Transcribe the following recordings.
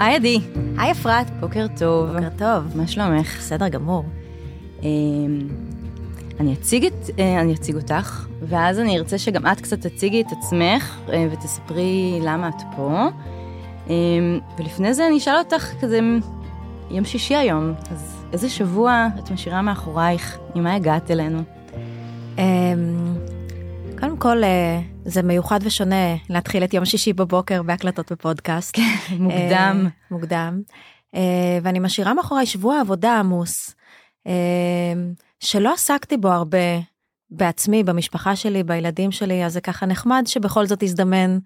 היי עדי. היי אפרת. בוקר טוב. בוקר טוב. מה שלומך? בסדר גמור. אמ, אני אציג, את, אה, אני אציג אותך, ואז אני ארצה שגם את קצת תציגי את עצמך אה, ותספרי למה את פה. אמ, ולפני זה אני אשאל אותך כזה, יום שישי היום, אז איזה שבוע את משאירה מאחורייך? עם מה הגעת אלינו? כל, אה, זה מיוחד ושונה להתחיל את יום שישי בבוקר בהקלטות בפודקאסט. מוקדם. מוקדם. ואני משאירה מאחוריי שבוע עבודה עמוס. שלא עסקתי בו הרבה בעצמי, במשפחה שלי, בילדים שלי, אז זה ככה נחמד שבכל זאת הזדמן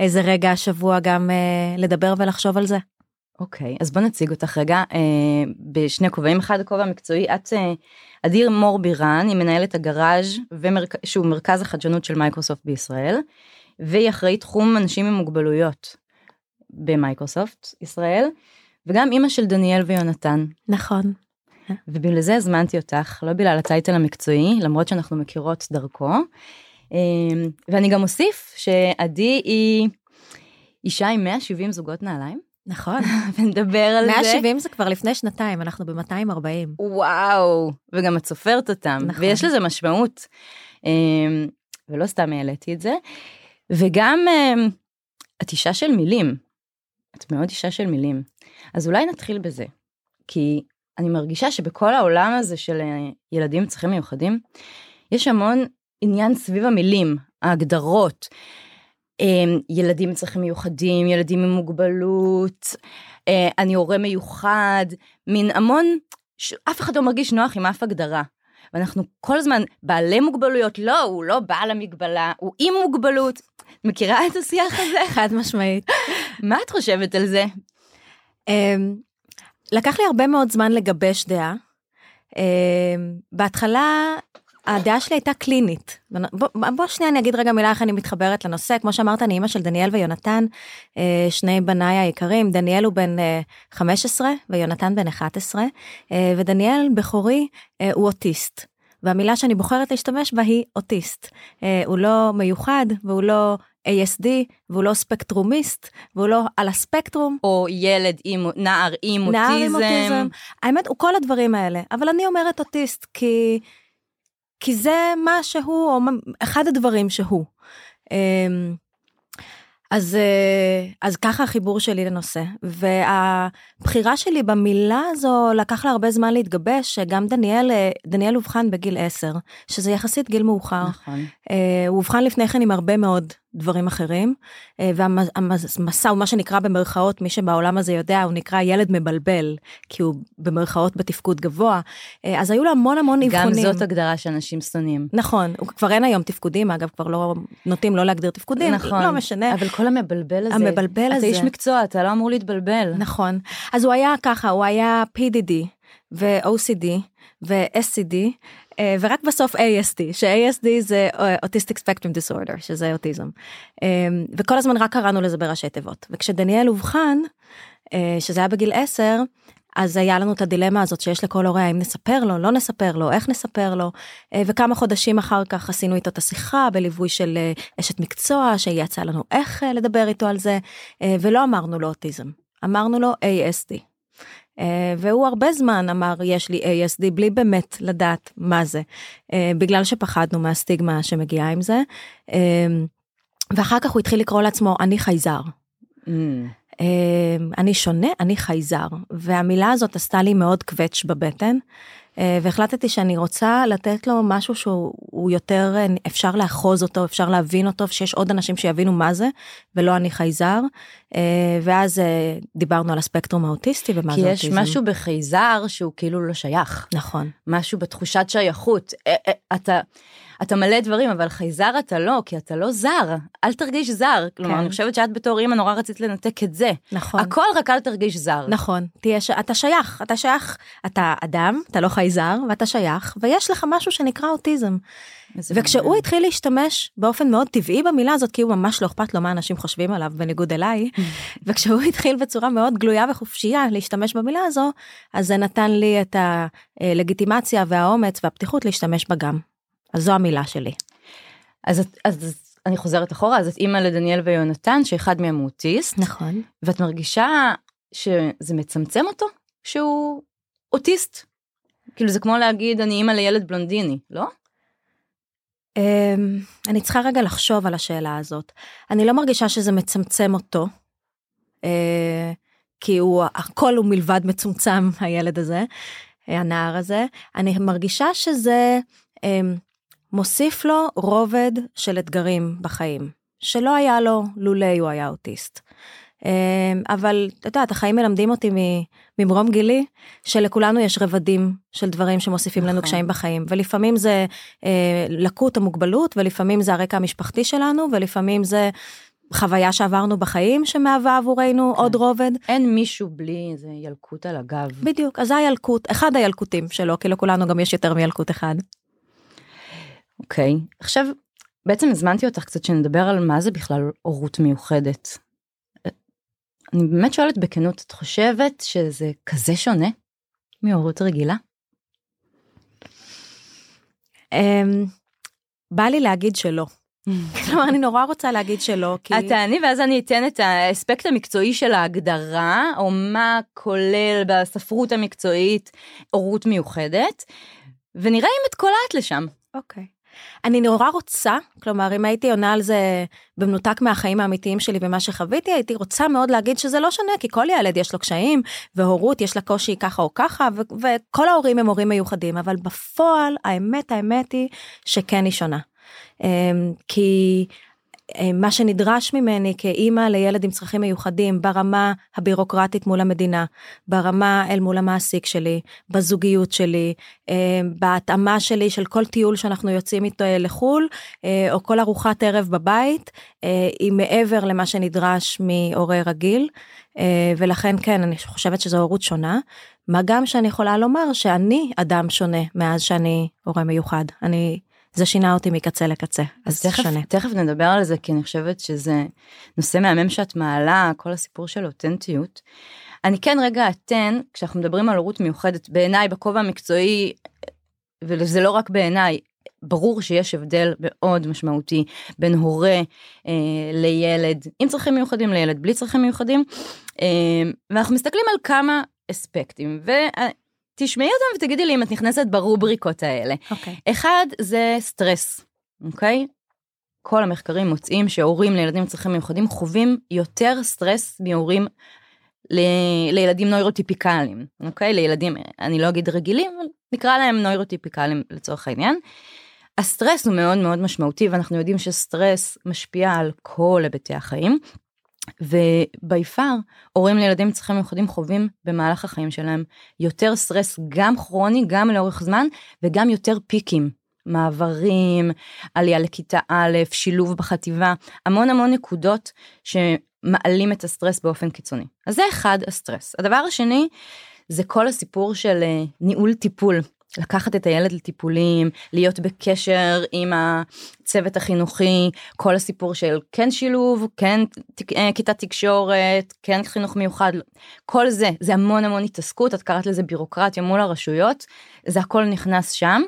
איזה רגע השבוע גם אה, לדבר ולחשוב על זה. אוקיי, okay, אז בוא נציג אותך רגע אה, בשני כובעים, אחד הכובע המקצועי, את אה, אדיר מור בירן, היא מנהלת הגראז' ומרכ... שהוא מרכז החדשנות של מייקרוסופט בישראל, והיא אחראית תחום אנשים עם מוגבלויות במייקרוסופט ישראל, וגם אימא של דניאל ויונתן. נכון. ובגלל זה הזמנתי אותך, לא בגלל הטייטל המקצועי, למרות שאנחנו מכירות דרכו. אמ, ואני גם אוסיף שעדי היא אישה עם 170 זוגות נעליים. נכון. ונדבר על 170 זה. 170 זה כבר לפני שנתיים, אנחנו ב-240. וואו, וגם את סופרת אותם, נכון. ויש לזה משמעות. אמ, ולא סתם העליתי את זה. וגם אמ, את אישה של מילים. את מאוד אישה של מילים. אז אולי נתחיל בזה. כי אני מרגישה שבכל העולם הזה של אה, ילדים עם צרכים מיוחדים, יש המון עניין סביב המילים, ההגדרות. אמ, ילדים עם צרכים מיוחדים, ילדים עם מוגבלות, אה, אני הורה מיוחד, מין המון, אף אחד לא מרגיש נוח עם אף הגדרה. ואנחנו כל הזמן בעלי מוגבלויות, לא, הוא לא בעל המגבלה, הוא עם מוגבלות. מכירה את השיח הזה? חד משמעית. מה את חושבת על זה? אמ, לקח לי הרבה מאוד זמן לגבש דעה. Uh, בהתחלה הדעה שלי הייתה קלינית. בוא, בוא שנייה אני אגיד רגע מילה איך אני מתחברת לנושא. כמו שאמרת, אני אימא של דניאל ויונתן, uh, שני בניי היקרים. דניאל הוא בן uh, 15 ויונתן בן 11, uh, ודניאל בכורי הוא אוטיסט. והמילה שאני בוחרת להשתמש בה היא אוטיסט. הוא לא מיוחד והוא לא ASD והוא לא ספקטרומיסט והוא לא על הספקטרום. או ילד עם נער עם נער אוטיזם. עם אוטיזם. האמת הוא כל הדברים האלה אבל אני אומרת אוטיסט כי כי זה מה שהוא או אחד הדברים שהוא. אמ, אז, אה, אז ככה החיבור שלי לנושא. והבחירה שלי במילה הזו לקח לה הרבה זמן להתגבש, שגם דניאל, אה, דניאל אובחן בגיל 10, שזה יחסית גיל מאוחר. נכון. אה, הוא אובחן לפני כן עם הרבה מאוד דברים אחרים, והמסע הוא מה שנקרא במרכאות, מי שבעולם הזה יודע, הוא נקרא ילד מבלבל, כי הוא במרכאות בתפקוד גבוה, אז היו לו המון המון אבחונים. גם זאת הגדרה שאנשים שונאים. נכון, כבר אין היום תפקודים, אגב, כבר לא נוטים לא להגדיר תפקודים, נכון, לא משנה. אבל כל המבלבל הזה, המבלבל אתה הזה. איש מקצוע, אתה לא אמור להתבלבל. נכון. אז הוא היה ככה, הוא היה PDD ו-OCD ו-SCD, אה, ורק בסוף ASD, ש-ASD זה Autistic Spectrum Disorder, שזה אוטיזם. אה, וכל הזמן רק קראנו לזה בראשי תיבות. וכשדניאל אובחן, אה, שזה היה בגיל 10, אז היה לנו את הדילמה הזאת שיש לכל הורה האם נספר לו לא נספר לו איך נספר לו וכמה חודשים אחר כך עשינו איתו את השיחה בליווי של אשת מקצוע שיצא לנו איך לדבר איתו על זה ולא אמרנו לו אוטיזם אמרנו לו ASD. והוא הרבה זמן אמר יש לי ASD בלי באמת לדעת מה זה בגלל שפחדנו מהסטיגמה שמגיעה עם זה ואחר כך הוא התחיל לקרוא לעצמו אני חייזר. Mm. אני שונה, אני חייזר, והמילה הזאת עשתה לי מאוד קווץ' בבטן, אה, והחלטתי שאני רוצה לתת לו משהו שהוא יותר אה, אפשר לאחוז אותו, אפשר להבין אותו, שיש עוד אנשים שיבינו מה זה, ולא אני חייזר, אה, ואז דיברנו על הספקטרום האוטיסטי ומה זה אוטיזם. כי יש משהו בחייזר שהוא כאילו לא שייך. נכון. משהו בתחושת שייכות. אתה... אתה מלא דברים, אבל חייזר אתה לא, כי אתה לא זר. אל תרגיש זר. כלומר, כן. אני חושבת שאת בתור אימא נורא רצית לנתק את זה. נכון. הכל רק אל תרגיש זר. נכון. תהיה ש... אתה שייך, אתה שייך, אתה אדם, אתה לא חייזר, ואתה שייך, ויש לך משהו שנקרא אוטיזם. וכשהוא מעניין. התחיל להשתמש באופן מאוד טבעי במילה הזאת, כי הוא ממש לא אכפת לו מה אנשים חושבים עליו, בניגוד אליי, וכשהוא התחיל בצורה מאוד גלויה וחופשייה להשתמש במילה הזו, אז זה נתן לי את הלגיטימציה והאומץ והפתיחות להשתמש בה גם. אז זו המילה שלי. אז, אז אני חוזרת אחורה, אז את אימא לדניאל ויונתן, שאחד מהם הוא אוטיסט. נכון. ואת מרגישה שזה מצמצם אותו שהוא אוטיסט. כאילו זה כמו להגיד אני אימא לילד בלונדיני, לא? אמ, אני צריכה רגע לחשוב על השאלה הזאת. אני לא מרגישה שזה מצמצם אותו, אה, כי הוא, הכל הוא מלבד מצומצם, הילד הזה, הנער הזה. אני מרגישה שזה אמ, מוסיף לו רובד של אתגרים בחיים, שלא היה לו לולא הוא היה אוטיסט. אמ, אבל את יודעת, החיים מלמדים אותי ממרום גילי, שלכולנו יש רבדים של דברים שמוסיפים לנו נכון. קשיים בחיים, ולפעמים זה אה, לקות או מוגבלות, ולפעמים זה הרקע המשפחתי שלנו, ולפעמים זה חוויה שעברנו בחיים שמהווה עבורנו כן. עוד רובד. אין מישהו בלי איזה ילקוט על הגב. בדיוק, אז זה הילקוט, אחד הילקוטים שלו, כי לכולנו גם יש יותר מילקוט אחד. אוקיי, okay. עכשיו בעצם הזמנתי אותך קצת שנדבר על מה זה בכלל הורות מיוחדת. אני באמת שואלת בכנות, את חושבת שזה כזה שונה מהורות רגילה? Um, בא לי להגיד שלא. כלומר אני נורא רוצה להגיד שלא כי את תעני ואז אני אתן את האספקט המקצועי של ההגדרה או מה כולל בספרות המקצועית הורות מיוחדת ונראה אם את קולעת לשם. אוקיי. Okay. אני נורא רוצה, כלומר אם הייתי עונה על זה במנותק מהחיים האמיתיים שלי ומה שחוויתי, הייתי רוצה מאוד להגיד שזה לא שונה, כי כל ילד יש לו קשיים, והורות יש לה קושי ככה או ככה, ו- וכל ההורים הם הורים מיוחדים, אבל בפועל האמת האמת היא שכן היא שונה. אמ, כי מה שנדרש ממני כאימא לילד עם צרכים מיוחדים ברמה הבירוקרטית מול המדינה, ברמה אל מול המעסיק שלי, בזוגיות שלי, אה, בהתאמה שלי של כל טיול שאנחנו יוצאים איתו אה, לחו"ל, או כל ארוחת ערב בבית, היא מעבר למה שנדרש מהורה רגיל, ולכן כן, אני חושבת שזו הורות שונה. מה גם שאני יכולה לומר שאני אדם שונה מאז שאני הורה מיוחד. אני זה שינה אותי מקצה לקצה, אז תכף, שונה. תכף נדבר על זה, כי אני חושבת שזה נושא מהמם שאת מעלה, כל הסיפור של אותנטיות. אני כן רגע אתן, כשאנחנו מדברים על הורות מיוחדת, בעיניי, בכובע המקצועי, וזה לא רק בעיניי, ברור שיש הבדל מאוד משמעותי בין הורה אה, לילד עם צרכים מיוחדים לילד בלי צרכים מיוחדים אה, ואנחנו מסתכלים על כמה אספקטים תשמעי אותם ותגידי לי אם את נכנסת ברובריקות האלה. Okay. אוקיי. אחד זה סטרס, אוקיי? כל המחקרים מוצאים שהורים לילדים עם צרכים מיוחדים חווים יותר סטרס מהורים ל... לילדים נוירוטיפיקליים, אוקיי? לילדים, אני לא אגיד רגילים, אבל נקרא להם נוירוטיפיקליים לצורך העניין. הסטרס הוא מאוד מאוד משמעותי ואנחנו יודעים שסטרס משפיע על כל היבטי החיים. ו by far הורים לילדים עם צרכים מיוחדים חווים במהלך החיים שלהם יותר סטרס גם כרוני גם לאורך זמן וגם יותר פיקים. מעברים עלייה לכיתה א' שילוב בחטיבה המון המון נקודות שמעלים את הסטרס באופן קיצוני. אז זה אחד הסטרס. הדבר השני זה כל הסיפור של אה, ניהול טיפול לקחת את הילד לטיפולים, להיות בקשר עם הצוות החינוכי, כל הסיפור של כן שילוב, כן אה, כיתת תקשורת, כן חינוך מיוחד, כל זה, זה המון המון התעסקות, את קראת לזה בירוקרטיה מול הרשויות, זה הכל נכנס שם,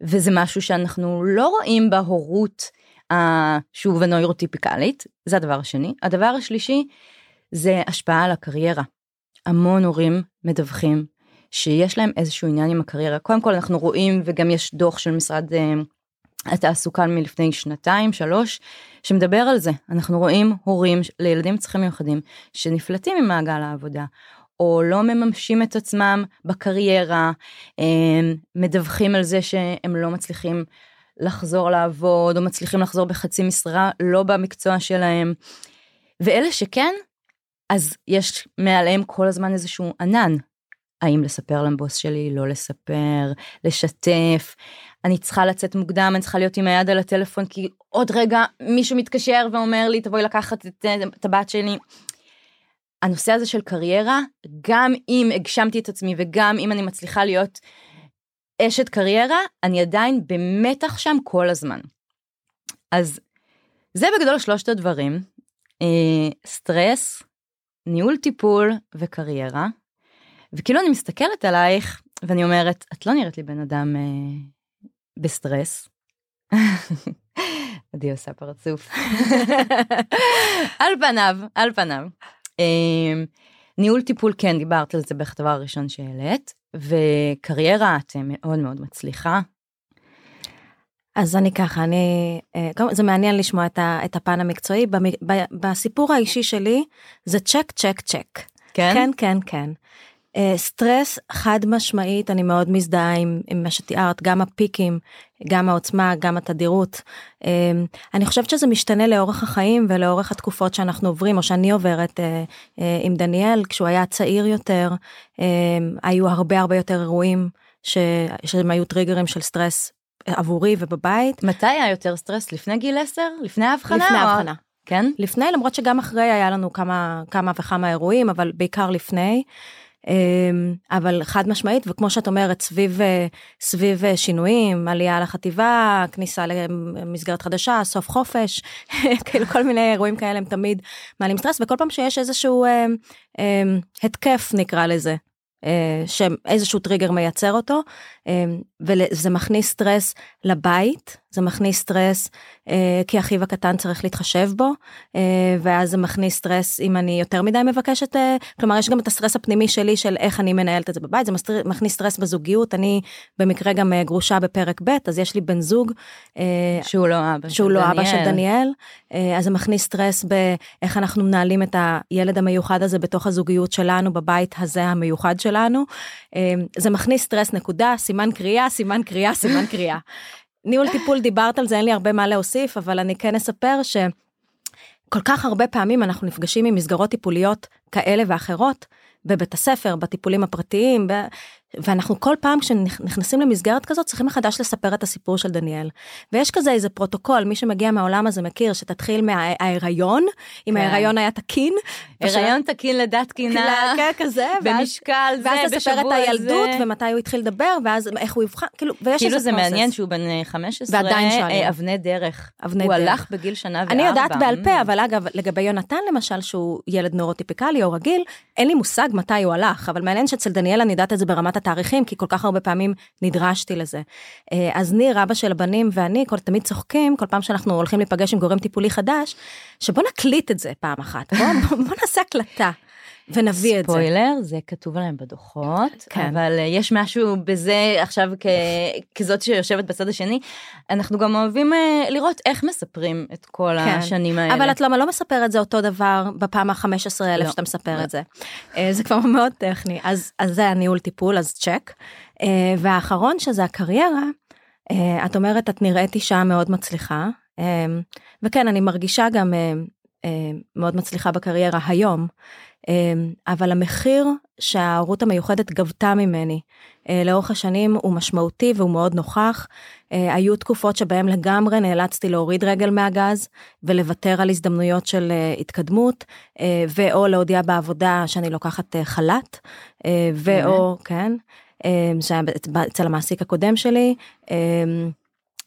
וזה משהו שאנחנו לא רואים בהורות, שוב הנוירוטיפיקלית, זה הדבר השני. הדבר השלישי זה השפעה על הקריירה. המון הורים מדווחים שיש להם איזשהו עניין עם הקריירה. קודם כל אנחנו רואים וגם יש דוח של משרד uh, התעסוקה מלפני שנתיים שלוש שמדבר על זה. אנחנו רואים הורים לילדים צריכים מיוחדים שנפלטים ממעגל העבודה או לא מממשים את עצמם בקריירה הם מדווחים על זה שהם לא מצליחים לחזור לעבוד או מצליחים לחזור בחצי משרה לא במקצוע שלהם. ואלה שכן אז יש מעליהם כל הזמן איזשהו ענן האם לספר לבוס שלי, לא לספר, לשתף. אני צריכה לצאת מוקדם, אני צריכה להיות עם היד על הטלפון, כי עוד רגע מישהו מתקשר ואומר לי, תבואי לקחת את, את הבת שלי. הנושא הזה של קריירה, גם אם הגשמתי את עצמי וגם אם אני מצליחה להיות אשת קריירה, אני עדיין במתח שם כל הזמן. אז זה בגדול שלושת הדברים, אה, סטרס, ניהול טיפול וקריירה. וכאילו אני מסתכלת עלייך ואני אומרת, את לא נראית לי בן אדם אה, בסטרס. עדי עושה פרצוף. על פניו, על פניו. אה, ניהול טיפול, כן, דיברת על זה הדבר הראשון שהעלית, וקריירה את מאוד מאוד מצליחה. אז אני ככה, אני, אה, זה מעניין לשמוע את, ה, את הפן המקצועי, בסיפור האישי שלי זה check, check, check. כן? כן, כן, כן. אה, סטרס חד משמעית אני מאוד מזדהה עם, עם מה שתיארת גם ה peak ים גם העוצמה גם התדירות אה, אני חושבת שזה משתנה לאורך החיים ולאורך התקופות שאנחנו עוברים או שאני עוברת אה, עם דניאל כשהוא היה צעיר יותר היו הרבה הרבה יותר אירועים ש, שהם היו טריגרים של סטרס עבורי ובבית. מתי היה יותר סטרס לפני גיל 10 לפני ההבחנה? לפני ההבחנה. כן? לפני למרות שגם אחרי היה לנו כמה כמה וכמה אירועים אבל בעיקר לפני. אמ, אבל חד משמעית וכמו שאת אומרת סביב אה, סביב אה, שינויים עלייה לחטיבה כניסה למסגרת חדשה סוף חופש כאילו כל מיני אירועים כאלה הם תמיד מעלים סטרס וכל פעם שיש איזשהו אה, אה, התקף נקרא לזה אה, שאיזשהו טריגר מייצר אותו אה, וזה מכניס סטרס לבית זה מכניס סטרס אה, כי אחיו הקטן צריך להתחשב בו ואז זה מכניס סטרס אם אני יותר מדי מבקשת כלומר יש גם את הסטרס הפנימי שלי של איך אני מנהלת את זה בבית זה מכניס סטרס בזוגיות אני במקרה גם גרושה בפרק ב' אז יש לי בן זוג שהוא לא אבא שהוא לא אבא של דניאל. אז זה מכניס סטרס באיך אנחנו מנהלים את הילד המיוחד הזה בתוך הזוגיות שלנו בבית הזה המיוחד שלנו זה מכניס סטרס נקודה סימן קריאה, סימן קריאה, סימן קריאה. ניהול טיפול דיברת על זה, אין לי הרבה מה להוסיף, אבל אני כן אספר שכל כך הרבה פעמים אנחנו נפגשים עם מסגרות טיפוליות כאלה ואחרות, בבית הספר, בטיפולים הפרטיים, ואנחנו כל פעם כשנכנסים למסגרת כזאת צריכים מחדש לספר את הסיפור של דניאל. ויש כזה איזה פרוטוקול, מי שמגיע מהעולם הזה מכיר, שתתחיל מההיריון, אם כן. ההיריון היה תקין. הריון תקין לדת תקינה, כן, כזה, במשקל זה, ואז לספר את הילדות, זה. ומתי הוא התחיל לדבר, ואז איך הוא יבחן, כאילו, ויש כאילו איזה פרוסס. זה מעניין שהוא בן 15, אה, ועדיין שואלים. אה, אבני דרך. אבני הוא דרך. הלך בגיל שנה וארבע. אני יודעת בעל פה, אבל אגב, לגבי יונתן למשל, שהוא ילד נורוטיפיקלי או רגיל, אין לי מושג מתי הוא הלך, אבל מעניין שאצל דניאל אני יודעת את זה ברמת התאריכים, כי כל כך הרבה פעמים נדרשתי לזה. אה, אז ניר, אבא של הבנים ואני, כל, תמיד צוחקים, כל פעם שאנחנו הולכים להיפגש עם גורם טיפולי חדש, שבוא נקליט את זה פעם אחת, בוא, בוא, נעשה הקלטה. ונביא את זה. ספוילר, זה כתוב עליהם בדוחות, כן. אבל uh, יש משהו בזה עכשיו כ... כזאת שיושבת בצד השני, אנחנו גם אוהבים uh, לראות איך מספרים את כל כן. השנים האלה. אבל את למה לא מספרת זה אותו דבר בפעם ה-15 אלף לא. שאתה מספר לא. את זה. Uh, זה כבר מאוד טכני, אז, אז זה הניהול טיפול, אז צ'ק. והאחרון שזה הקריירה, את אומרת את נראית אישה מאוד מצליחה, וכן אני מרגישה גם מאוד מצליחה בקריירה היום. אמ, אבל המחיר שההורות המיוחדת גבתה ממני אה, לאורך השנים הוא משמעותי והוא מאוד נוכח. אה, היו תקופות שבהם לגמרי נאלצתי להוריד רגל מהגז ולוותר על הזדמנויות של אה, התקדמות ואו להודיע בעבודה שאני לוקחת חל"ת ואו כן שהיה אצל המעסיק הקודם שלי.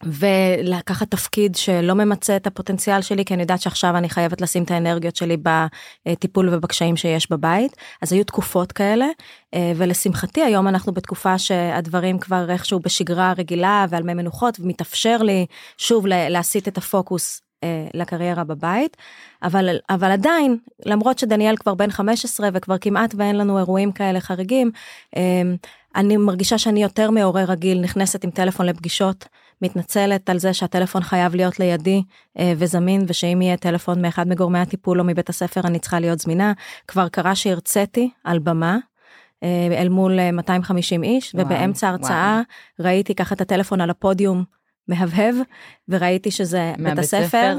ולקחת תפקיד שלא ממצה את הפוטנציאל שלי כי אני יודעת שעכשיו אני חייבת לשים את האנרגיות שלי בטיפול ובקשיים שיש בבית אז היו תקופות כאלה אה, ולשמחתי היום אנחנו בתקופה שהדברים כבר איכשהו בשגרה רגילה ועל מי מנוחות ומתאפשר לי שוב להסיט את הפוקוס אה, לקריירה בבית אבל אבל עדיין למרות שדניאל כבר בן 15 וכבר כמעט ואין לנו אירועים כאלה חריגים אה, אני מרגישה שאני יותר מהורה רגיל נכנסת עם טלפון לפגישות. מתנצלת על זה שהטלפון חייב להיות לידי אה, וזמין ושאם יהיה טלפון מאחד מגורמי הטיפול או מבית הספר אני צריכה להיות זמינה. כבר קרה שהרציתי על במה אה, אל מול 250 אה, איש וואו, ובאמצע ההרצאה ראיתי ככה את הטלפון על הפודיום מהבהב וראיתי שזה בית הספר.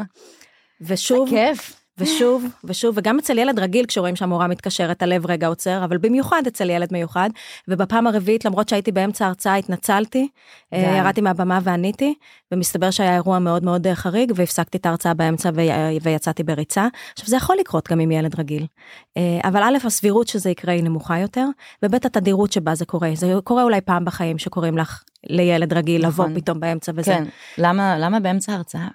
ושוב, כיף. ושוב ושוב וגם אצל ילד רגיל כשרואים שהמורה מתקשרת הלב רגע עוצר אבל במיוחד אצל ילד מיוחד ובפעם הרביעית למרות שהייתי באמצע ההרצאה התנצלתי אה, ירדתי מהבמה ועניתי ומסתבר שהיה אירוע מאוד מאוד אה, חריג והפסקתי את ההרצאה באמצע ויצאתי בריצה עכשיו זה יכול לקרות גם עם ילד רגיל אה, אבל א' הסבירות שזה יקרה היא נמוכה יותר וב' התדירות שבה זה קורה זה קורה אולי פעם בחיים שקוראים לך לילד רגיל לבוא נכון. פתאום באמצע וזה. כן. למה למה באמצע ההרצאה?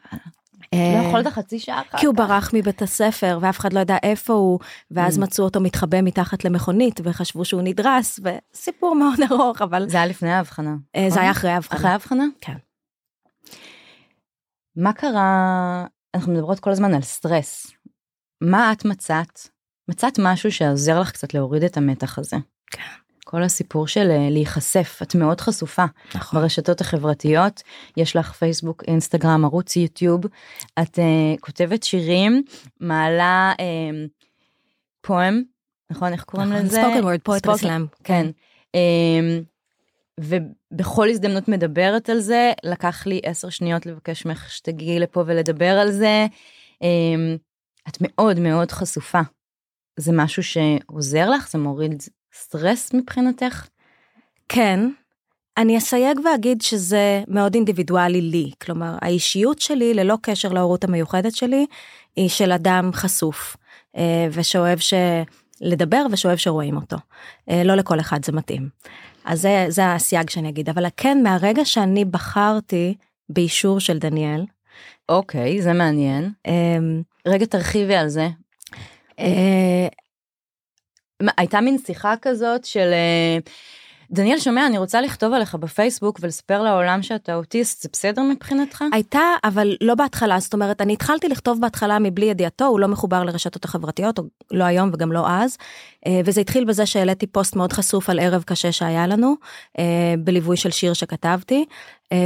לא אה, יכולת חצי שעה אחר כך. כי הוא ברח מבית הספר ואף אחד לא ידע איפה הוא ואז mm. מצאו אותו מתחבא מתחת למכונית וחשבו שהוא נדרס וסיפור מאוד ארוך אבל זה היה לפני ההבחנה. אה, זה נכון? היה אחרי ההבחנה. אחרי ההבחנה? כן. מה קרה אנחנו מדברות כל הזמן על סטרס. מה את מצאת מצאת משהו שעוזר לך קצת להוריד את המתח הזה. כן. כל הסיפור של אה, להיחשף, את מאוד חשופה נכון. ברשתות החברתיות, יש לך פייסבוק, אינסטגרם, ערוץ יוטיוב, את uh, כותבת שירים, מעלה uh, פואם, נכון? איך קוראים נכון, לזה? word, poetry Spoken- slam. כן. Um, ובכל הזדמנות מדברת על זה, לקח לי עשר שניות לבקש ממך שתגיעי לפה ולדבר על זה. Um, את מאוד מאוד חשופה. זה משהו שעוזר לך? זה מוריד סטרס מבחינתך? כן. אני אסייג ואגיד שזה מאוד אינדיבידואלי לי, כלומר האישיות שלי ללא קשר להורות המיוחדת שלי היא של אדם חשוף אה, ושאוהב ש... לדבר ושאוהב שרואים אותו. אה, לא לכל אחד זה מתאים. אז זה, זה הסייג שאני אגיד, אבל כן מהרגע שאני בחרתי באישור של דניאל, אוקיי, זה מעניין. אה, רגע תרחיבי על זה. הייתה מין שיחה כזאת של אה, דניאל שומע אני רוצה לכתוב עליך בפייסבוק ולספר לעולם שאתה אוטיסט זה בסדר מבחינתך? הייתה אבל לא בהתחלה. זאת אומרת אני התחלתי לכתוב בהתחלה מבלי ידיעתו הוא לא מחובר לרשתות החברתיות או לא היום וגם לא אז. אה, וזה התחיל בזה שהעליתי פוסט מאוד חשוף על ערב קשה שהיה לנו אה, בליווי של שיר שכתבתי.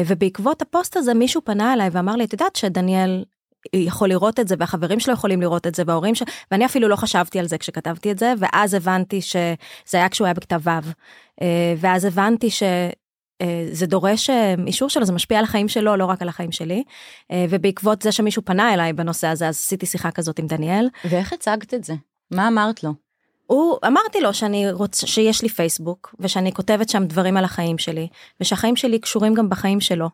ובעקבות הפוסט הזה מישהו פנה אליי ואמר לי את יודעת שדניאל יכול לראות את זה והחברים שלו יכולים לראות את זה וההורים ש... ואני אפילו לא חשבתי על זה כשכתבתי את זה ואז הבנתי שזה היה כשהוא היה בכתב ו' אה, ואז הבנתי ש... אה, זה דורש אה, אישור שלו זה משפיע על החיים שלו לא רק על החיים שלי ובעקבות זה שמישהו פנה אליי בנושא הזה אז עשיתי שיחה כזאת עם דניאל ואיך הצגת את זה? מה אמרת לו? הוא אמרתי לו שאני רוצה שיש לי פייסבוק ושאני כותבת שם דברים על החיים שלי ושהחיים שלי קשורים גם בחיים שלו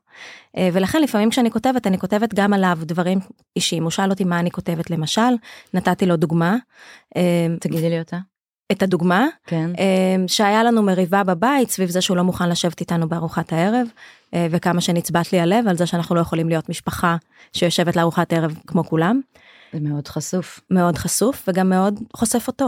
אה, ולכן לפעמים כשאני כותבת אני כותבת גם עליו דברים אישיים הוא שאל אותי מה אני כותבת למשל נתתי לו דוגמה אה, תגידי לי אותה. את הדוגמה כן. אה, שהיה לנו מריבה בבית סביב זה שהוא לא מוכן לשבת איתנו בארוחת הערב וכמה שנצבט לי הלב על זה שאנחנו לא יכולים להיות משפחה שיושבת לארוחת ערב כמו כולם זה מאוד חשוף. מאוד חשוף וגם מאוד חושף אותו.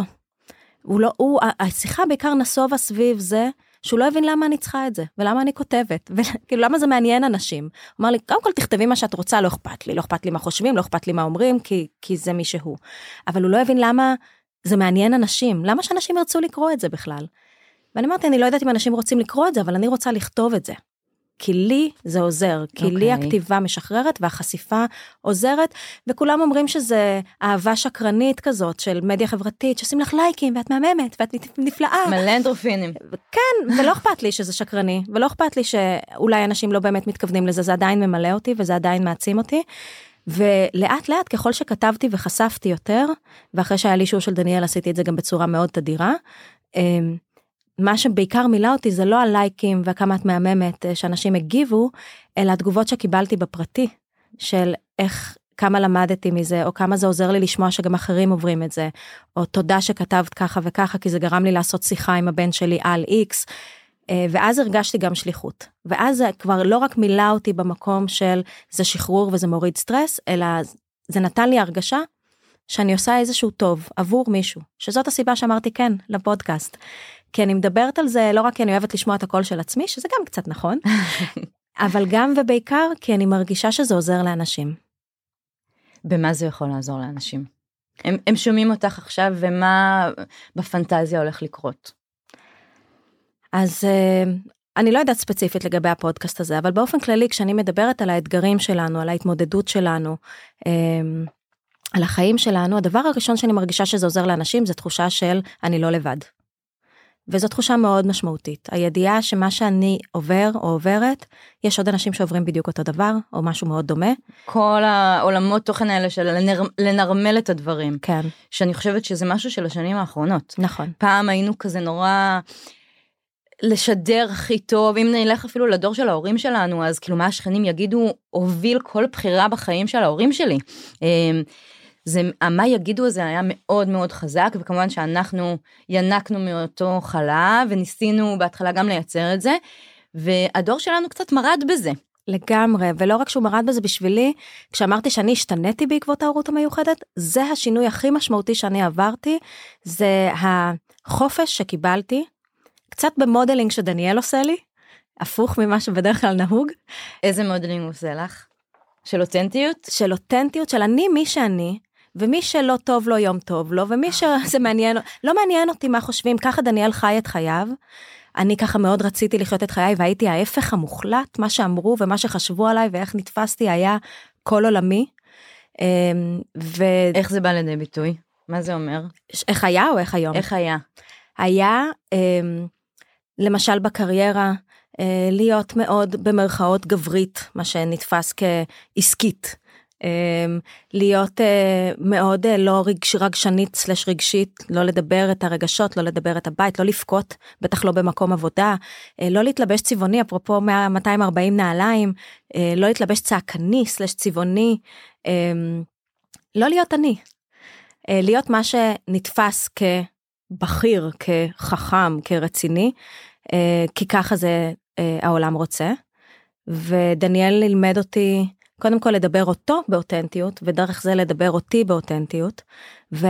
הוא לא, הוא, השיחה בעיקר נסובה סביב זה שהוא לא הבין למה אני צריכה את זה ולמה אני כותבת וכאילו למה זה מעניין אנשים. הוא אמר לי קודם כל תכתבי מה שאת רוצה לא אכפת לי לא אכפת לי מה חושבים לא אכפת לי מה אומרים כי כי זה מי שהוא. אבל הוא לא הבין למה זה מעניין אנשים למה שאנשים ירצו לקרוא את זה בכלל. ואני אמרתי אני לא יודעת אם אנשים רוצים לקרוא את זה אבל אני רוצה לכתוב את זה. כי לי זה עוזר, כי okay. לי אוקיי. הכתיבה משחררת והחשיפה עוזרת, וכולם אומרים שזה אהבה שקרנית כזאת של מדיה חברתית, שעושים לך לייקים ואת מהממת ואת נפלאה. מלא אנדרופינים. כן, ולא אכפת לי שזה שקרני, ולא אכפת לי שאולי אנשים לא באמת מתכוונים לזה, זה עדיין ממלא אותי וזה עדיין מעצים אותי. ולאט לאט ככל שכתבתי וחשפתי יותר, ואחרי שהיה לי אישור של דניאל עשיתי את זה גם בצורה מאוד תדירה, אמ, מה שבעיקר מילא אותי זה לא הלייקים וכמה את מהממת אה, שאנשים הגיבו, אלא התגובות שקיבלתי בפרטי, של איך, כמה למדתי מזה, או כמה זה עוזר לי לשמוע שגם אחרים עוברים את זה, או תודה שכתבת ככה וככה, כי זה גרם לי לעשות שיחה עם הבן שלי על איקס. אה, ואז הרגשתי גם שליחות. ואז זה כבר לא רק מילא אותי במקום של זה שחרור וזה מוריד סטרס, אלא זה נתן לי הרגשה שאני עושה איזשהו טוב עבור מישהו, שזאת הסיבה שאמרתי כן לפודקאסט. כי אני מדברת על זה לא רק כי אני אוהבת לשמוע את הקול של עצמי, שזה גם קצת נכון, אבל גם ובעיקר כי אני מרגישה שזה עוזר לאנשים. במה זה יכול לעזור לאנשים? הם, הם שומעים אותך עכשיו ומה בפנטזיה הולך לקרות? אז uh, אני לא יודעת ספציפית לגבי הפודקאסט הזה, אבל באופן כללי כשאני מדברת על האתגרים שלנו, על ההתמודדות שלנו, um, על החיים שלנו, הדבר הראשון שאני מרגישה שזה עוזר לאנשים זה תחושה של אני לא לבד. וזו תחושה מאוד משמעותית. הידיעה שמה שאני עובר או עוברת, יש עוד אנשים שעוברים בדיוק אותו דבר, או משהו מאוד דומה. כל העולמות תוכן האלה של לנר, לנרמל את הדברים. כן. שאני חושבת שזה משהו של השנים האחרונות. נכון. פעם היינו כזה נורא לשדר הכי טוב, אם נלך אפילו לדור של ההורים שלנו, אז כאילו מה השכנים יגידו, הוביל כל בחירה בחיים של ההורים שלי. זה מה יגידו זה היה מאוד מאוד חזק וכמובן שאנחנו ינקנו מאותו חלב וניסינו בהתחלה גם לייצר את זה והדור שלנו קצת מרד בזה. לגמרי ולא רק שהוא מרד בזה בשבילי כשאמרתי שאני השתניתי בעקבות ההורות המיוחדת זה השינוי הכי משמעותי שאני עברתי זה החופש שקיבלתי קצת ב modeling שדניאל עושה לי הפוך ממה שבדרך כלל נהוג. איזה modeling הוא עושה לך? של אותנטיות? של אותנטיות של אני מי שאני ומי שלא טוב לו יום טוב לו, ומי שזה מעניין, לא מעניין אותי מה חושבים, ככה דניאל חי את חייו. אני ככה מאוד רציתי לחיות את חיי והייתי ההפך המוחלט, מה שאמרו ומה שחשבו עליי ואיך נתפסתי היה כל עולמי. אמ, ו... איך זה בא לידי ביטוי? מה זה אומר? איך היה או איך היום? איך היה? היה, אמ, למשל בקריירה, אה, להיות מאוד במרכאות גברית, מה שנתפס כעסקית. אמ, להיות אה, מאוד אה, לא רגש, רגשנית סלש רגשית, לא לדבר את הרגשות, לא לדבר את הבית, לא לבכות, בטח לא במקום עבודה, לא להתלבש צבעוני, אפרופו 240 נעליים, לא להתלבש צעקני סלש צבעוני, אמ, לא להיות אני, להיות מה שנתפס כבכיר, כחכם, כרציני, כי ככה זה אה, העולם רוצה. ודניאל לימד אותי קודם כל לדבר אותו באותנטיות ודרך זה לדבר אותי באותנטיות. ו...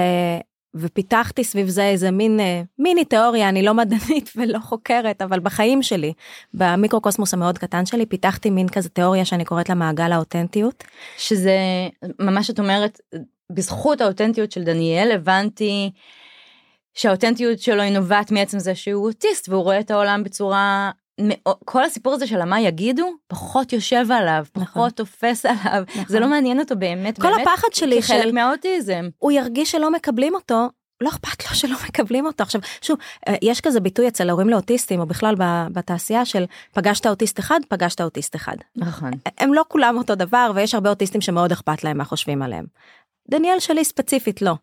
ופיתחתי סביב זה איזה מין אה, מיני תיאוריה אני לא מדענית ולא חוקרת אבל בחיים שלי במיקרוקוסמוס המאוד קטן שלי פיתחתי מין כזה תיאוריה שאני קוראת לה מעגל האותנטיות. שזה ממש את אומרת בזכות האותנטיות של דניאל הבנתי שהאותנטיות שלו היא נובעת מעצם זה שהוא אוטיסט והוא רואה את העולם בצורה כל הסיפור הזה של מה יגידו פחות יושב עליו נכון. פחות תופס עליו. נכון. זה לא מעניין אותו באמת כל באמת, הפחד שלי כחלק של... מהאוטיזם. הוא ירגיש שלא מקבלים אותו לא אכפת לו שלא מקבלים אותו. עכשיו שוב אה, יש כזה ביטוי אצל ההורים לאוטיסטים או בכלל בתעשייה של פגשת אוטיסט אחד פגשת אוטיסט אחד. נכון. הם לא כולם אותו דבר ויש הרבה אוטיסטים שמאוד אכפת להם מה חושבים עליהם דניאל שלי ספציפית לא.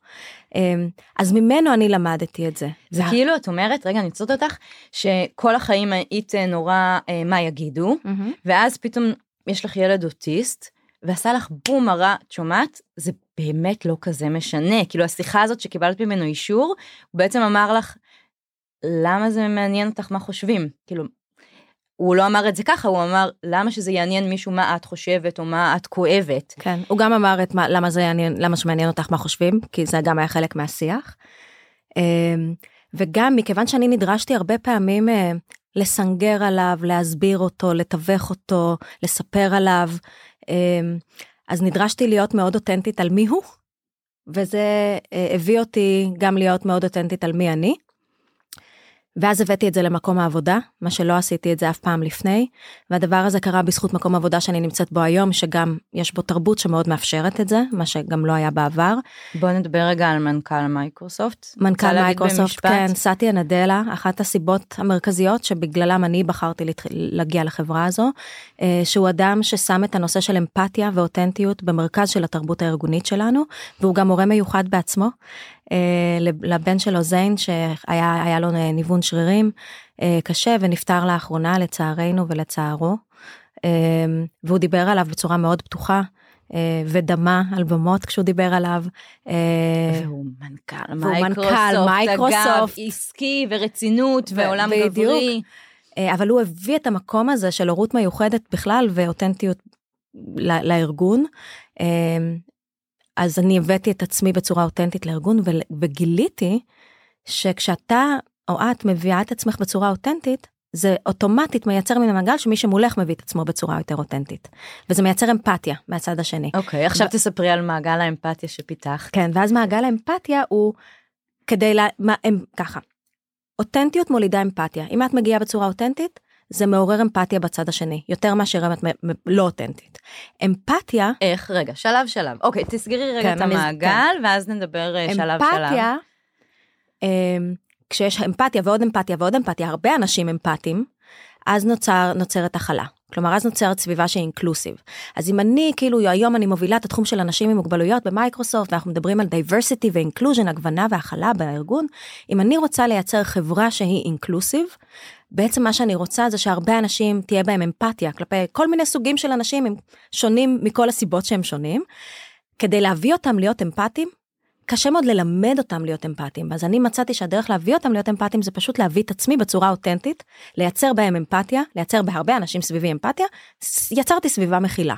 אמ, אז ממנו אני למדתי את זה. זה כאילו את אומרת רגע אני אצטט אותך שכל החיים היית אה, נורא אה, מה יגידו mm-hmm. ואז פתאום יש לך ילד אוטיסט ועשה לך בום הרע את שומעת זה באמת לא כזה משנה כאילו השיחה הזאת שקיבלת ממנו אישור הוא בעצם אמר לך למה זה מעניין אותך מה חושבים כאילו הוא לא אמר את זה ככה, הוא אמר למה שזה יעניין מישהו מה את חושבת או מה את כואבת. כן, הוא גם אמר את מה, למה זה יעניין, למה שמעניין אותך מה חושבים, כי זה גם היה חלק מהשיח. אמ, וגם מכיוון שאני נדרשתי הרבה פעמים אה, לסנגר עליו, להסביר אותו, לתווך אותו, לספר עליו, אמ, אז נדרשתי להיות מאוד אותנטית על מי הוא, וזה אה, הביא אותי גם להיות מאוד אותנטית על מי אני. ואז הבאתי את זה למקום העבודה, מה שלא עשיתי את זה אף פעם לפני, והדבר הזה קרה בזכות מקום עבודה שאני נמצאת בו היום, שגם יש בו תרבות שמאוד מאפשרת את זה, מה שגם לא היה בעבר. בוא נדבר רגע על מנכ"ל מייקרוסופט. מנכ"ל מייקרוסופט, כן, סטיה נדלה, אחת הסיבות המרכזיות שבגללם אני בחרתי להגיע לחברה הזו, אה, שהוא אדם ששם את הנושא של אמפתיה ואותנטיות במרכז של התרבות הארגונית שלנו, והוא גם הורה מיוחד בעצמו. אה, לבן שלו זיין שהיה לו ניוון שרירים אה, קשה ונפטר לאחרונה לצערנו ולצערו. אה, והוא דיבר עליו בצורה מאוד פתוחה. ודמע על במות כשהוא דיבר עליו. והוא מנכ"ל מייקרוסופט, מייקרוסופט, אגב, עסקי ורצינות ועולם גברי. אבל הוא הביא את המקום הזה של הורות מיוחדת בכלל ואותנטיות לארגון. אז אני הבאתי את עצמי בצורה אותנטית לארגון וגיליתי שכשאתה או את מביאה את עצמך בצורה אותנטית, זה אוטומטית מייצר מן המעגל שמי שמולך מביא את עצמו בצורה יותר אותנטית. וזה מייצר אמפתיה מהצד השני. אוקיי, okay, עכשיו ו... תספרי על מעגל האמפתיה שפיתחת. כן, ואז מעגל האמפתיה הוא כדי ל... מה, הם, ככה, אותנטיות מולידה אמפתיה. אם את מגיעה בצורה אותנטית, זה מעורר אמפתיה בצד השני, יותר מאשר לא אותנטית. אמפתיה... איך? רגע, שלב שלב. אוקיי, תסגרי רגע כן, את המעגל, כן. ואז נדבר אמפתיה, שלב שלב. אמפתיה, אמ, כשיש אמפתיה ועוד אמפתיה ועוד אמפתיה, הרבה אנשים אמפתיים, אז נוצר, נוצרת הכלה. כלומר, אז נוצרת סביבה שהיא inclusive. אז אם אני, כאילו, היום אני מובילה את התחום של אנשים עם מוגבלויות במייקרוסופט, ואנחנו מדברים על diversity ו inclusion, הגוונה והכלה בארגון, אם אני רוצה לייצר חברה שהיא inclusive, בעצם מה שאני רוצה זה שהרבה אנשים תהיה בהם אמפתיה כלפי כל מיני סוגים של אנשים הם שונים מכל הסיבות שהם שונים. כדי להביא אותם להיות אמפתיים, קשה מאוד ללמד אותם להיות אמפתיים. אז אני מצאתי שהדרך להביא אותם להיות אמפתיים זה פשוט להביא את עצמי בצורה אותנטית, לייצר בהם אמפתיה, לייצר בהרבה אנשים סביבי אמפתיה, יצרתי סביבה מכילה.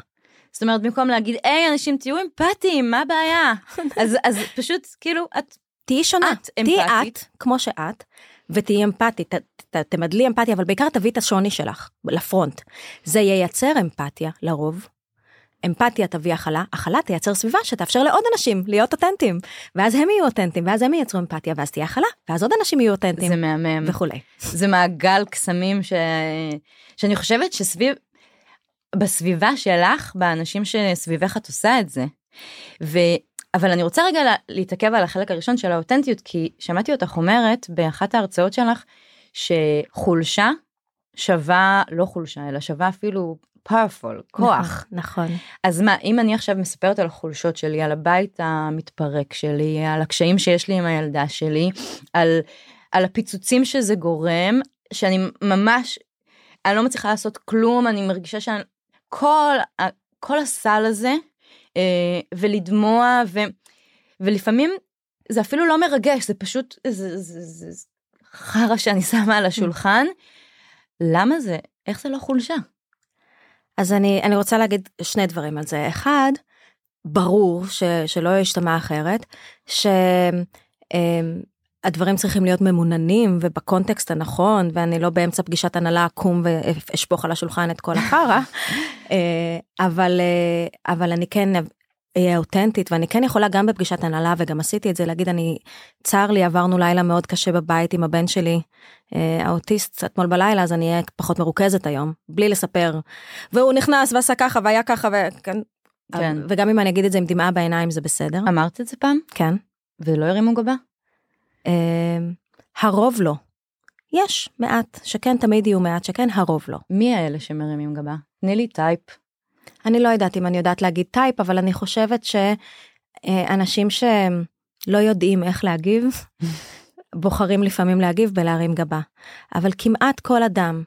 זאת אומרת במקום להגיד היי אנשים תהיו אמפתיים מה הבעיה אז אז פשוט כאילו את תהיי שונה את תהיי את כמו שאת ותהיי אמפתית, תמדלי אמפתיה, אבל בעיקר תביא את השוני שלך לפרונט. זה ייצר אמפתיה לרוב, אמפתיה תביא הכלה, הכלה תייצר סביבה שתאפשר לעוד אנשים להיות אותנטיים, ואז הם יהיו אותנטיים, ואז הם ייצרו אמפתיה, ואז תהיה הכלה, ואז עוד אנשים יהיו אותנטיים. זה מהמם. וכולי. זה מעגל קסמים ש... שאני חושבת שסביב, בסביבה שלך, באנשים שסביבך את עושה את זה. ו... אבל אני רוצה רגע להתעכב על החלק הראשון של האותנטיות, כי שמעתי אותך אומרת באחת ההרצאות שלך, שחולשה שווה, לא חולשה, אלא שווה אפילו powerful, כוח. נכון, נכון. אז מה, אם אני עכשיו מספרת על החולשות שלי, על הבית המתפרק שלי, על הקשיים שיש לי עם הילדה שלי, על, על הפיצוצים שזה גורם, שאני ממש, אני לא מצליחה לעשות כלום, אני מרגישה שאני, כל, כל הסל הזה, ולדמוע, ו, ולפעמים זה אפילו לא מרגש, זה פשוט, זה, זה, זה, זה חרא שאני שמה על השולחן. למה זה? איך זה לא חולשה? אז אני, אני רוצה להגיד שני דברים על זה. אחד, ברור ש, שלא ישתמע אחרת, שהדברים אמ, צריכים להיות ממוננים ובקונטקסט הנכון, ואני לא באמצע פגישת הנהלה אקום ואשפוך על השולחן את כל החרא, אה, אבל, אה, אבל אני כן אהיה אותנטית ואני כן יכולה גם בפגישת הנהלה וגם עשיתי את זה להגיד אני צר לי עברנו לילה מאוד קשה בבית עם הבן שלי אה, האוטיסט אתמול בלילה אז אני אהיה פחות מרוכזת היום בלי לספר והוא נכנס ועשה ככה והיה ככה וכן. כן. וגם אם אני אגיד את זה עם דמעה בעיניים זה בסדר. אמרת את זה פעם? כן. ולא הרימו גבה? אה, הרוב לא. יש מעט שכן תמיד יהיו מעט שכן הרוב לא. מי האלה שמרימים גבה? תני לי type. אני לא יודעת אם אני יודעת להגיד type, אבל אני חושבת שאנשים שלא יודעים איך להגיב, בוחרים לפעמים להגיב בלהרים גבה. אבל כמעט כל אדם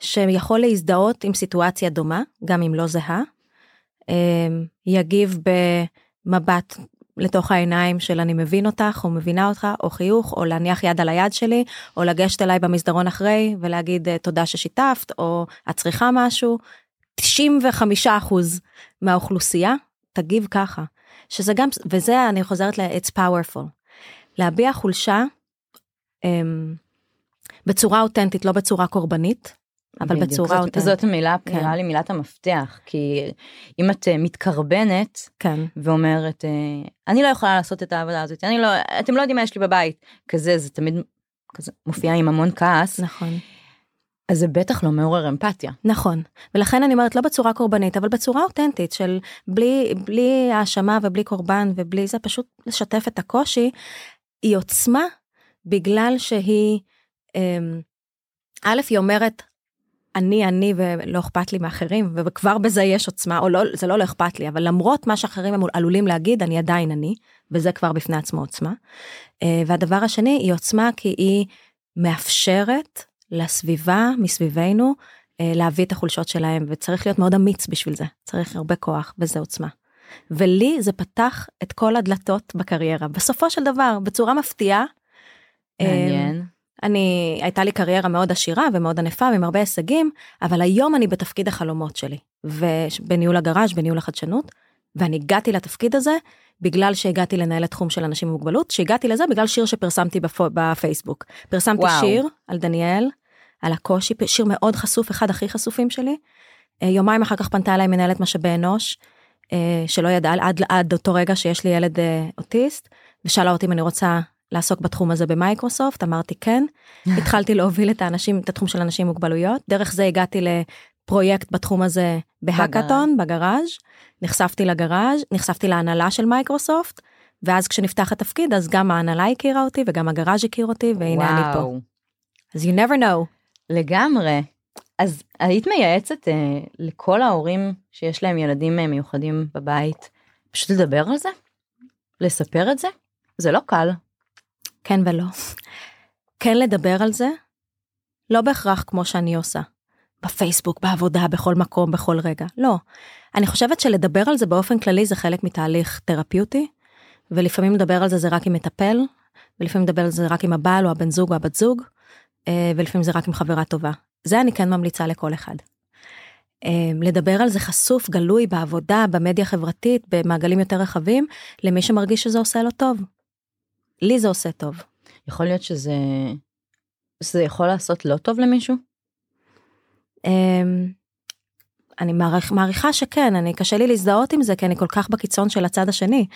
שיכול להזדהות עם סיטואציה דומה, גם אם לא זהה, אמ, יגיב במבט לתוך העיניים של אני מבין אותך או מבינה אותך או חיוך או להניח יד על היד שלי או לגשת אליי במסדרון אחרי ולהגיד תודה ששיתפת או את צריכה משהו 95% מהאוכלוסייה תגיב ככה. שזה גם, וזה אני חוזרת ל-it's powerful. להביע חולשה um, בצורה אותנטית, לא בצורה קורבנית, אבל בדיוק, בצורה זאת, אותנטית. זאת המילה, כן. נראה לי מילת המפתח, כי אם את uh, מתקרבנת כן. ואומרת, uh, אני לא יכולה לעשות את העבודה הזאת, אני לא, אתם לא יודעים מה יש לי בבית, כזה, זה תמיד כזה מופיע עם המון כעס. נכון. אז זה בטח לא מעורר אמפתיה. נכון, ולכן אני אומרת לא בצורה קורבנית, אבל בצורה אותנטית של בלי, בלי האשמה ובלי קורבן ובלי זה, פשוט לשתף את הקושי, היא עוצמה בגלל שהיא, אמ, א', היא אומרת, אני אני ולא אכפת לי מאחרים וכבר בזה יש עוצמה או לא זה לא לא אכפת לי אבל למרות מה שאחרים הם עלולים להגיד אני עדיין אני וזה כבר בפני עצמו עוצמה. אה, והדבר השני היא עוצמה כי היא מאפשרת לסביבה מסביבנו אה, להביא את החולשות שלהם וצריך להיות מאוד אמיץ בשביל זה צריך הרבה כוח וזה עוצמה. ולי זה פתח את כל הדלתות בקריירה בסופו של דבר בצורה מפתיעה. מעניין. אני הייתה לי קריירה מאוד עשירה ומאוד ענפה עם הרבה הישגים אבל היום אני בתפקיד החלומות שלי ובניהול הגראז' בניהול החדשנות ואני הגעתי לתפקיד הזה בגלל שהגעתי לנהל את תחום של אנשים עם מוגבלות שהגעתי לזה בגלל שיר שפרסמתי בפ... בפייסבוק פרסמתי וואו. שיר על דניאל על הקושי, שיר מאוד חשוף, אחד הכי חשופים שלי. אה, יומיים אחר כך פנתה אליי מנהלת משאבי אנוש, אה, שלא ידעה עד, עד אותו רגע שיש לי ילד אה, אוטיסט, ושאלה אותי אם אני רוצה לעסוק בתחום הזה במייקרוסופט, אמרתי כן. התחלתי להוביל את האנשים, את התחום של אנשים עם מוגבלויות, דרך זה הגעתי לפרויקט בתחום הזה בהאקתון, בגראז', נחשפתי לגראז', נחשפתי להנהלה של מייקרוסופט, ואז כשנפתח התפקיד אז גם ההנהלה הכירה אותי וגם הגראז' הכיר אותי והנה וואו. אני פה. אז you never know. לגמרי. אז היית מייעצת אה, לכל ההורים שיש להם ילדים אה, מיוחדים בבית, פשוט לדבר על זה? לספר את זה? זה לא קל. כן ולא. כן לדבר על זה, לא בהכרח כמו שאני עושה. בפייסבוק, בעבודה, בכל מקום, בכל רגע. לא. אני חושבת שלדבר על זה באופן כללי זה חלק מתהליך תרפיוטי, ולפעמים לדבר על זה זה רק עם מטפל, ולפעמים לדבר על זה רק עם הבעל או הבן זוג או הבת זוג, אה, ולפעמים זה רק עם חברה טובה. זה אני כן ממליצה לכל אחד. אה, לדבר על זה חשוף, גלוי, בעבודה, במדיה חברתית, במעגלים יותר רחבים, למי שמרגיש שזה עושה לו טוב. לי זה עושה טוב. יכול להיות שזה, שזה יכול לעשות לא טוב למישהו? אמ, אני מעריך, מעריכה שכן, אני קשה לי להזדהות עם זה כי אני כל כך בקיצון של הצד השני.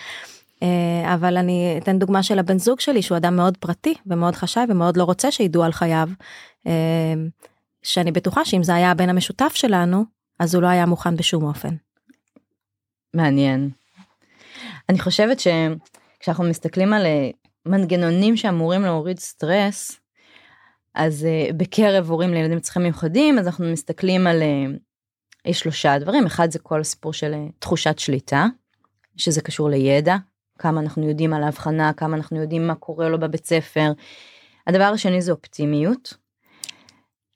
אה, אבל אני אתן דוגמה של הבן זוג שלי שהוא אדם מאוד פרטי ומאוד חשאי ומאוד לא רוצה שידעו על חייו. אה, שאני בטוחה שאם זה היה הבן המשותף שלנו אז הוא לא היה מוכן בשום אופן. מעניין. אני חושבת שכשאנחנו מסתכלים על אה, מנגנונים שאמורים להוריד סטרס, אז uh, בקרב הורים לילדים צרכים מיוחדים, אז אנחנו מסתכלים על uh, שלושה דברים, אחד זה כל הסיפור של uh, תחושת שליטה, שזה קשור לידע, כמה אנחנו יודעים על ההבחנה, כמה אנחנו יודעים מה קורה לו בבית ספר. הדבר השני זה אופטימיות.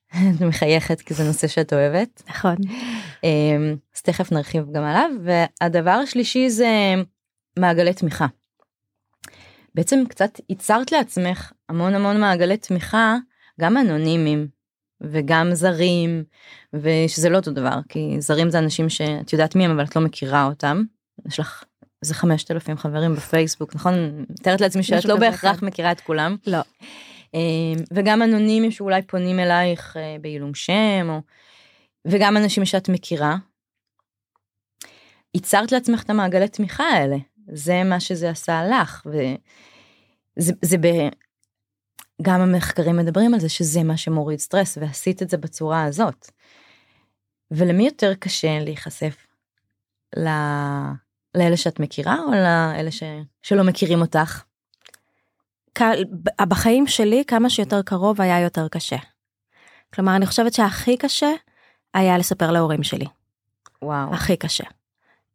את מחייכת כי זה נושא שאת אוהבת. נכון. אז תכף נרחיב גם עליו. והדבר השלישי זה מעגלי תמיכה. בעצם קצת ייצרת לעצמך המון המון מעגלי תמיכה, גם אנונימיים וגם זרים, ושזה לא אותו דבר, כי זרים זה אנשים שאת יודעת מי הם אבל את לא מכירה אותם. יש לך איזה 5,000 חברים בפייסבוק, נכון? מתארת לעצמי שאת לא בהכרח מכירה את כולם. לא. וגם אנונימיים שאולי פונים אלייך אה, בעילום שם, או... וגם אנשים שאת מכירה. ייצרת לעצמך את המעגלי תמיכה האלה, זה מה שזה עשה לך, וזה זה ב... גם המחקרים מדברים על זה שזה מה שמוריד סטרס, ועשית את זה בצורה הזאת. ולמי יותר קשה להיחשף? ל... לאלה שאת מכירה או לאלה ש... שלא מכירים אותך? בחיים שלי כמה שיותר קרוב היה יותר קשה. כלומר אני חושבת שהכי קשה היה לספר להורים שלי. וואו. הכי קשה.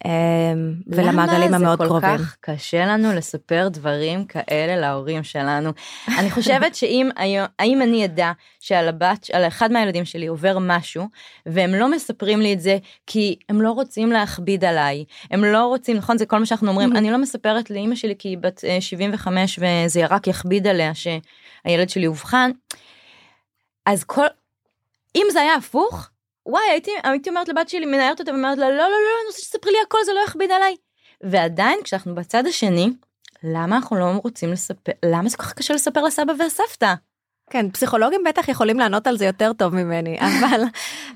אמ, ולמעגלים המאוד קרובים. למה זה כל כך קשה לנו לספר דברים כאלה להורים שלנו? אני חושבת שאם האם אני אדע שעל הבת, על אחד מהילדים שלי עובר משהו, והם לא מספרים לי את זה כי הם לא רוצים להכביד עליי, הם לא רוצים, נכון זה כל מה שאנחנו אומרים, אני לא מספרת לאימא שלי כי היא בת 75 אה, וזה רק יכביד עליה שהילד שלי אובחן, אז כל, אם זה היה הפוך, וואי הייתי הייתי אומרת לבת שלי מנערת אותה ואומרת לה לא לא לא אני רוצה שתספרי לי הכל זה לא יכביד עליי. ועדיין כשאנחנו בצד השני למה אנחנו לא רוצים לספר למה זה כל כך קשה לספר לסבא והסבתא. כן פסיכולוגים בטח יכולים לענות על זה יותר טוב ממני אבל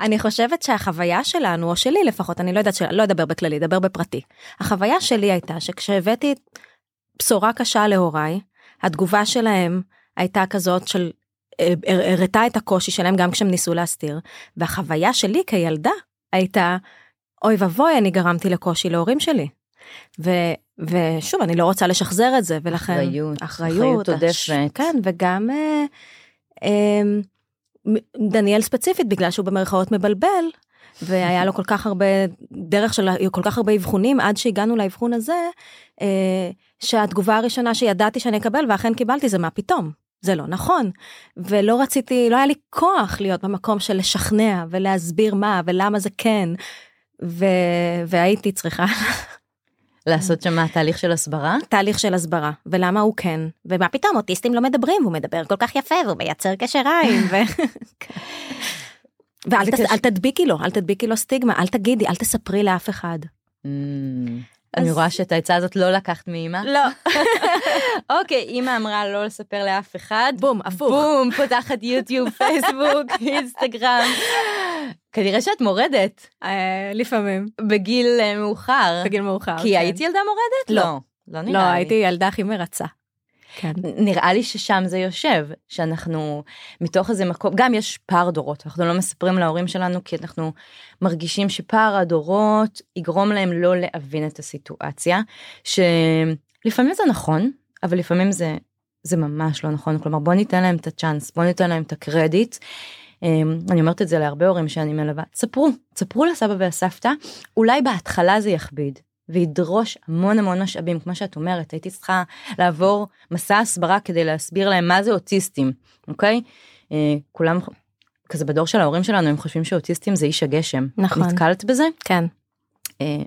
אני חושבת שהחוויה שלנו או שלי לפחות אני לא יודעת שלא אדבר בכללי אדבר בפרטי החוויה שלי הייתה שכשהבאתי בשורה קשה להוריי התגובה שלהם הייתה כזאת של הראתה את הקושי שלהם גם כשהם ניסו להסתיר. והחוויה שלי כילדה הייתה אוי ואבוי אני גרמתי לקושי להורים שלי. ו, ושוב אני לא רוצה לשחזר את זה ולכן אחריות אחריות עודפת. כן וגם אה, אה, דניאל ספציפית בגלל שהוא במרכאות מבלבל והיה לו כל כך הרבה דרך של כל כך הרבה אבחונים עד שהגענו לאבחון הזה אה, שהתגובה הראשונה שידעתי שאני אקבל ואכן קיבלתי זה מה פתאום זה לא נכון ולא רציתי לא היה לי כוח להיות במקום של לשכנע ולהסביר מה ולמה זה כן ו... והייתי צריכה לעשות שם תהליך של הסברה תהליך של הסברה ולמה הוא כן ומה פתאום אוטיסטים לא מדברים הוא מדבר כל כך יפה והוא מייצר קשר עין. ו... ואל ת... קש... תדביקי לו אל תדביקי לו סטיגמה אל תגידי אל תספרי לאף אחד. Mm. אני רואה שאת העצה הזאת לא לקחת מאמא. לא. אוקיי, אמא אמרה לא לספר לאף אחד. בום, הפוך. בום, פותחת יוטיוב, פייסבוק, אינסטגרם. כנראה שאת מורדת. אה, לפעמים. בגיל אה, מאוחר. בגיל מאוחר, כי היית ילדה מורדת? לא. לא נראה לי. לא, הייתי ילדה הכי מרצה. כן. נראה לי ששם זה יושב, שאנחנו מתוך איזה מקום, גם יש פער דורות, אנחנו לא מספרים להורים שלנו כי אנחנו מרגישים שפער הדורות יגרום להם לא להבין את הסיטואציה, שלפעמים זה נכון, אבל לפעמים זה, זה ממש לא נכון, כלומר בוא ניתן להם את הצ'אנס, בוא ניתן להם את הקרדיט. אמ, אני אומרת את זה להרבה הורים שאני מלווה, ספרו, ספרו לסבא והסבתא, אולי בהתחלה זה יכביד, וידרוש המון המון משאבים. כמו שאת אומרת הייתי צריכה לעבור מסע הסברה כדי להסביר להם מה זה אוטיסטים אוקיי? אה, כולם כזה בדור של ההורים שלנו הם חושבים שאוטיסטים זה איש הגשם. נכון. נתקלת בזה? כן. אה,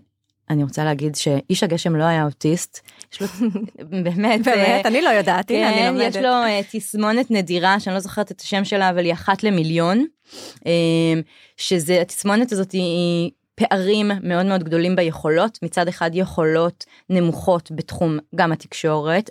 אני רוצה להגיד שאיש הגשם לא היה אוטיסט, יש לו באמת, באמת, אני לא יודעת, כן, הנה אני לומדת. יש לו uh, תסמונת נדירה שאני לא זוכרת את השם שלה אבל היא אחת למיליון, uh, שזה התסמונת הזאת היא פערים מאוד מאוד גדולים ביכולות, מצד אחד יכולות נמוכות בתחום גם התקשורת.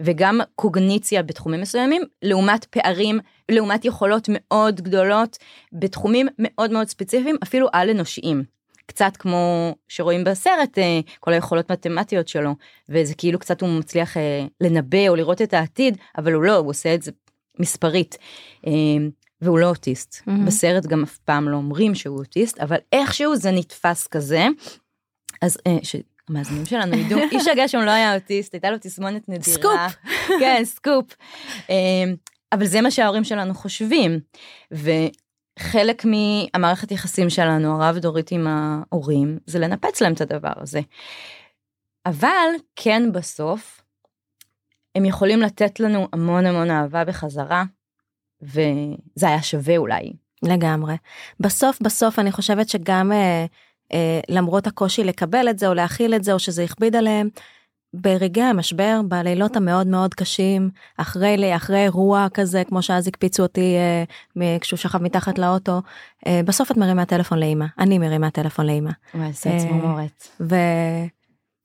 וגם קוגניציה בתחומים מסוימים, לעומת פערים, לעומת יכולות מאוד גדולות בתחומים מאוד מאוד ספציפיים, אפילו על אנושיים. קצת כמו שרואים בסרט אה, כל היכולות מתמטיות שלו וזה כאילו קצת הוא מצליח אה, לנבא או לראות את העתיד אבל הוא לא הוא עושה את זה מספרית. והוא לא אוטיסט. Mm-hmm. בסרט גם אף פעם לא אומרים שהוא אוטיסט, אבל איכשהו זה נתפס כזה. אז אה, שהמאזינים שלנו ידעו, איש הגשם לא היה אוטיסט, הייתה לו תסמונת נדירה. סקופ. כן, סקופ. אה, אבל זה מה שההורים שלנו חושבים. וחלק מהמערכת יחסים שלנו, הרב דורית עם ההורים, זה לנפץ להם את הדבר הזה. אבל כן בסוף, הם יכולים לתת לנו המון המון אהבה בחזרה, וזה היה שווה אולי. לגמרי. בסוף בסוף אני חושבת שגם אה, אה, למרות הקושי לקבל את זה או להכיל את זה או שזה הכביד עליהם, ברגעי המשבר, בלילות המאוד מאוד קשים, אחרי, אחרי אירוע כזה, כמו שאז הקפיצו אותי אה, כשהוא שכב מתחת לאוטו, אה, בסוף את מרימה טלפון לאמא, אני מרימה טלפון לאמא. וואי, זה צמרמורת. ו...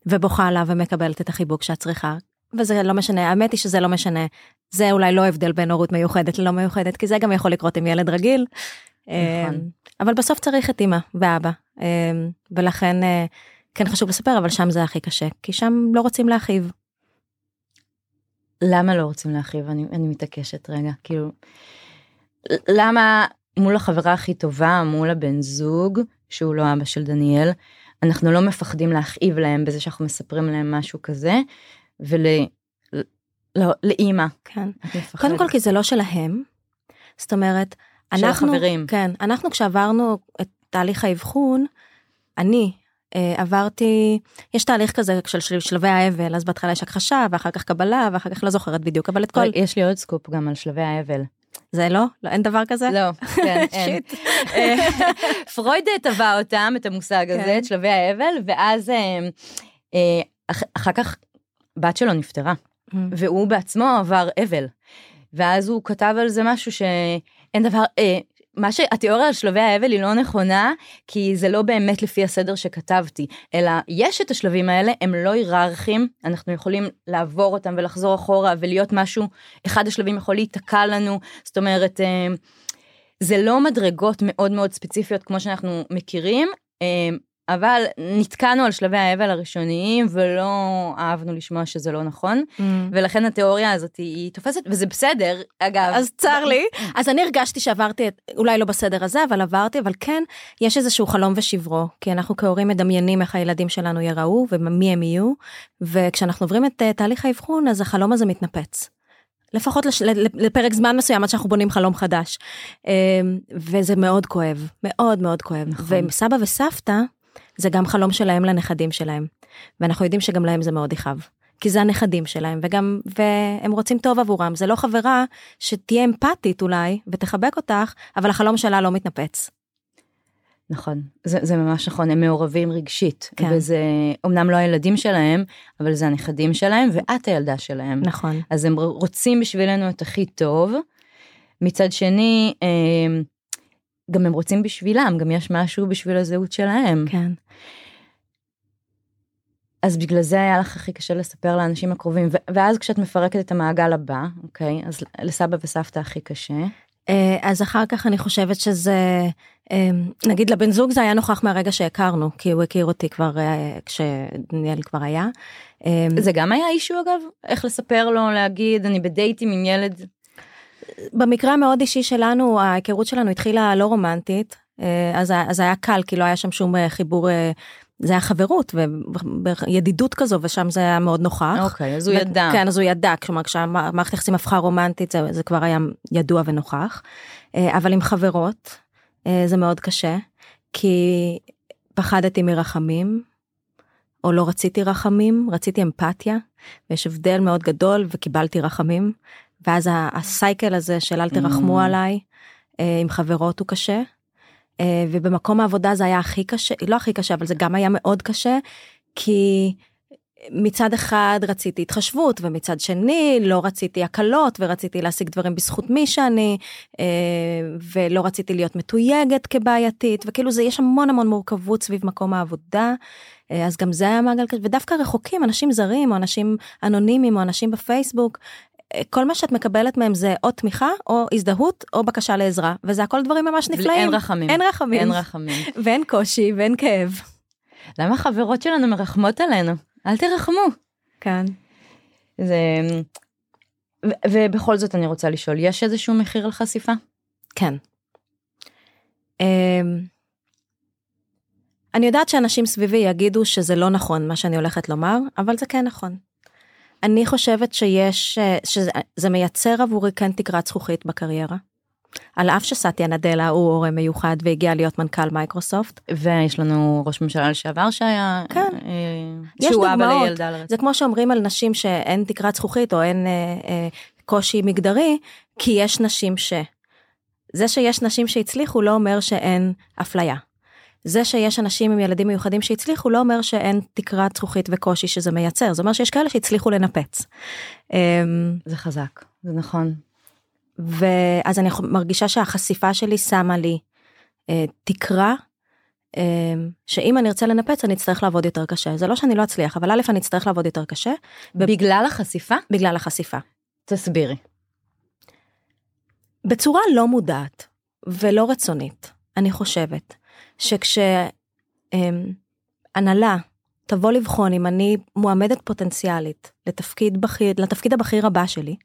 ובוכה לה ומקבלת את החיבוק שאת צריכה. וזה לא משנה, האמת היא שזה לא משנה. זה אולי לא הבדל בין הורות מיוחדת ללא מיוחדת, כי זה גם יכול לקרות עם ילד רגיל. נכון. אמ, אבל בסוף צריך את אמא ואבא, אמ, ולכן אה, כן חשוב לספר, אבל שם זה הכי קשה, כי שם לא רוצים להכאיב. למה לא רוצים להכאיב? אני, אני מתעקשת רגע, כאילו, למה מול החברה הכי טובה, מול הבן זוג, שהוא לא אבא של דניאל, אנחנו לא מפחדים להכאיב להם בזה שאנחנו מספרים להם משהו כזה, ול... לא, לאימא. כן. קודם כל כי זה לא שלהם. זאת אומרת, של אנחנו, החברים. כן, אנחנו כשעברנו את תהליך האבחון, אני אה, עברתי, יש תהליך כזה של של שלבי האבל, אז בהתחלה יש הכחשה ואחר כך קבלה ואחר כך לא זוכרת בדיוק, אבל את כל... יש לי עוד סקופ גם על שלבי האבל. זה לא? לא אין דבר כזה? לא, כן, אין. פרויד טבע אותם, את המושג הזה, כן. את שלבי האבל, ואז אה, אה, אחר כך בת שלו נפטרה, mm. והוא בעצמו עבר אבל. ואז הוא כתב על זה משהו שאין דבר, אה, מה שהתיאוריה על שלבי האבל היא לא נכונה, כי זה לא באמת לפי הסדר שכתבתי, אלא יש את השלבים האלה, הם לא היררכיים, אנחנו יכולים לעבור אותם ולחזור אחורה ולהיות משהו, אחד השלבים יכול להיתקע לנו, זאת אומרת, אה, זה לא מדרגות מאוד מאוד ספציפיות כמו שאנחנו מכירים, אה, אבל נתקענו על שלבי האבל הראשוניים ולא אהבנו לשמוע שזה לא נכון mm. ולכן התיאוריה הזאת היא תופסת וזה בסדר אגב אז צר לי אז אני הרגשתי שעברתי את אולי לא בסדר הזה אבל עברתי אבל כן יש איזשהו חלום ושברו כי אנחנו כהורים מדמיינים איך הילדים שלנו יראו ומי הם יהיו וכשאנחנו עוברים את uh, תהליך האבחון אז החלום הזה מתנפץ. לפחות לש... לפרק זמן מסוים עד שאנחנו בונים חלום חדש אמ, וזה מאוד כואב מאוד מאוד כואב נכון. וסבא וסבתא זה גם חלום שלהם לנכדים שלהם. ואנחנו יודעים שגם להם זה מאוד יכאב. כי זה הנכדים שלהם וגם והם רוצים טוב עבורם זה לא חברה שתהיה אמפתית אולי ותחבק אותך אבל החלום שלה לא מתנפץ. נכון זה, זה ממש נכון הם מעורבים רגשית כן. וזה אמנם לא הילדים שלהם אבל זה הנכדים שלהם ואת הילדה שלהם נכון אז הם רוצים בשבילנו את הכי טוב. מצד שני אה, גם הם רוצים בשבילם, גם יש משהו בשביל הזהות שלהם. כן. אז בגלל זה היה לך הכי קשה לספר לאנשים הקרובים, ואז כשאת מפרקת את המעגל הבא, אוקיי, אז לסבא וסבתא הכי קשה. אה, אז אחר כך אני חושבת שזה, אה, נגיד לבן זוג זה היה נוכח מהרגע שהכרנו, כי הוא הכיר אותי כבר אה, כשדניאל כבר היה. זה גם היה אישו אגב? איך לספר לו, להגיד, אני בדייטים עם ילד במקרה המאוד אישי שלנו ההיכרות שלנו התחילה לא רומנטית אז, אז היה קל כי לא היה שם שום חיבור זה היה חברות וידידות כזו ושם זה היה מאוד נוכח. אוקיי אז הוא ו- ידע. כן אז הוא ידע כלומר כשהמערכת יחסים הפכה רומנטית זה, זה כבר היה ידוע ונוכח אבל עם חברות זה מאוד קשה כי פחדתי מרחמים או לא רציתי רחמים רציתי אמפתיה ויש הבדל מאוד גדול וקיבלתי רחמים ואז הסייקל הזה של אל תרחמו mm. עליי אה, עם חברות הוא קשה. אה, ובמקום העבודה זה היה הכי קשה, לא הכי קשה, אבל זה גם היה מאוד קשה, כי מצד אחד רציתי התחשבות ומצד שני לא רציתי הקלות ורציתי להשיג דברים בזכות מי שאני אה, ולא רציתי להיות מתויגת כבעייתית וכאילו זה יש המון המון מורכבות סביב מקום העבודה אה, אז גם זה היה מעגל כזה ודווקא רחוקים אנשים זרים או אנשים אנונימיים או אנשים בפייסבוק כל מה שאת מקבלת מהם זה או תמיכה או הזדהות או בקשה לעזרה וזה הכל דברים ממש נפלאים אין רחמים אין רחמים אין רחמים ואין קושי ואין כאב. למה חברות שלנו מרחמות עלינו? אל תרחמו. כן. זה... ו- ובכל זאת אני רוצה לשאול, יש איזשהו מחיר על חשיפה? כן. Um, אני יודעת שאנשים סביבי יגידו שזה לא נכון מה שאני הולכת לומר, אבל זה כן נכון. אני חושבת שיש, אה, שזה מייצר עבורי כן תקרת זכוכית בקריירה. על אף שסטיה נדלה הוא הורה מיוחד והגיע להיות מנכ"ל מייקרוסופט. ויש לנו ראש ממשלה לשעבר שהיה, כן, אה, שהוא אבא לילדה. זה כמו שאומרים על נשים שאין תקרת זכוכית או אין אה, אה, קושי מגדרי, כי יש נשים ש... זה שיש נשים שהצליחו לא אומר שאין אפליה. זה שיש אנשים עם ילדים מיוחדים שהצליחו לא אומר שאין תקרת זכוכית וקושי שזה מייצר, זה אומר שיש כאלה שהצליחו לנפץ. אמ, זה חזק, זה נכון. ואז אני מרגישה שהחשיפה שלי שמה לי אה, תקרה אה, שאם אני ארצה לנפץ אני אצטרך לעבוד יותר קשה זה לא שאני לא אצליח אבל א' אני אצטרך לעבוד יותר קשה. בגלל החשיפה? בגלל החשיפה. תסבירי. בצורה לא מודעת ולא רצונית אני חושבת שכשהנהלה אמ, תבוא לבחון אם אני מועמדת פוטנציאלית לתפקיד בכיר לתפקיד הבכיר הבא שלי.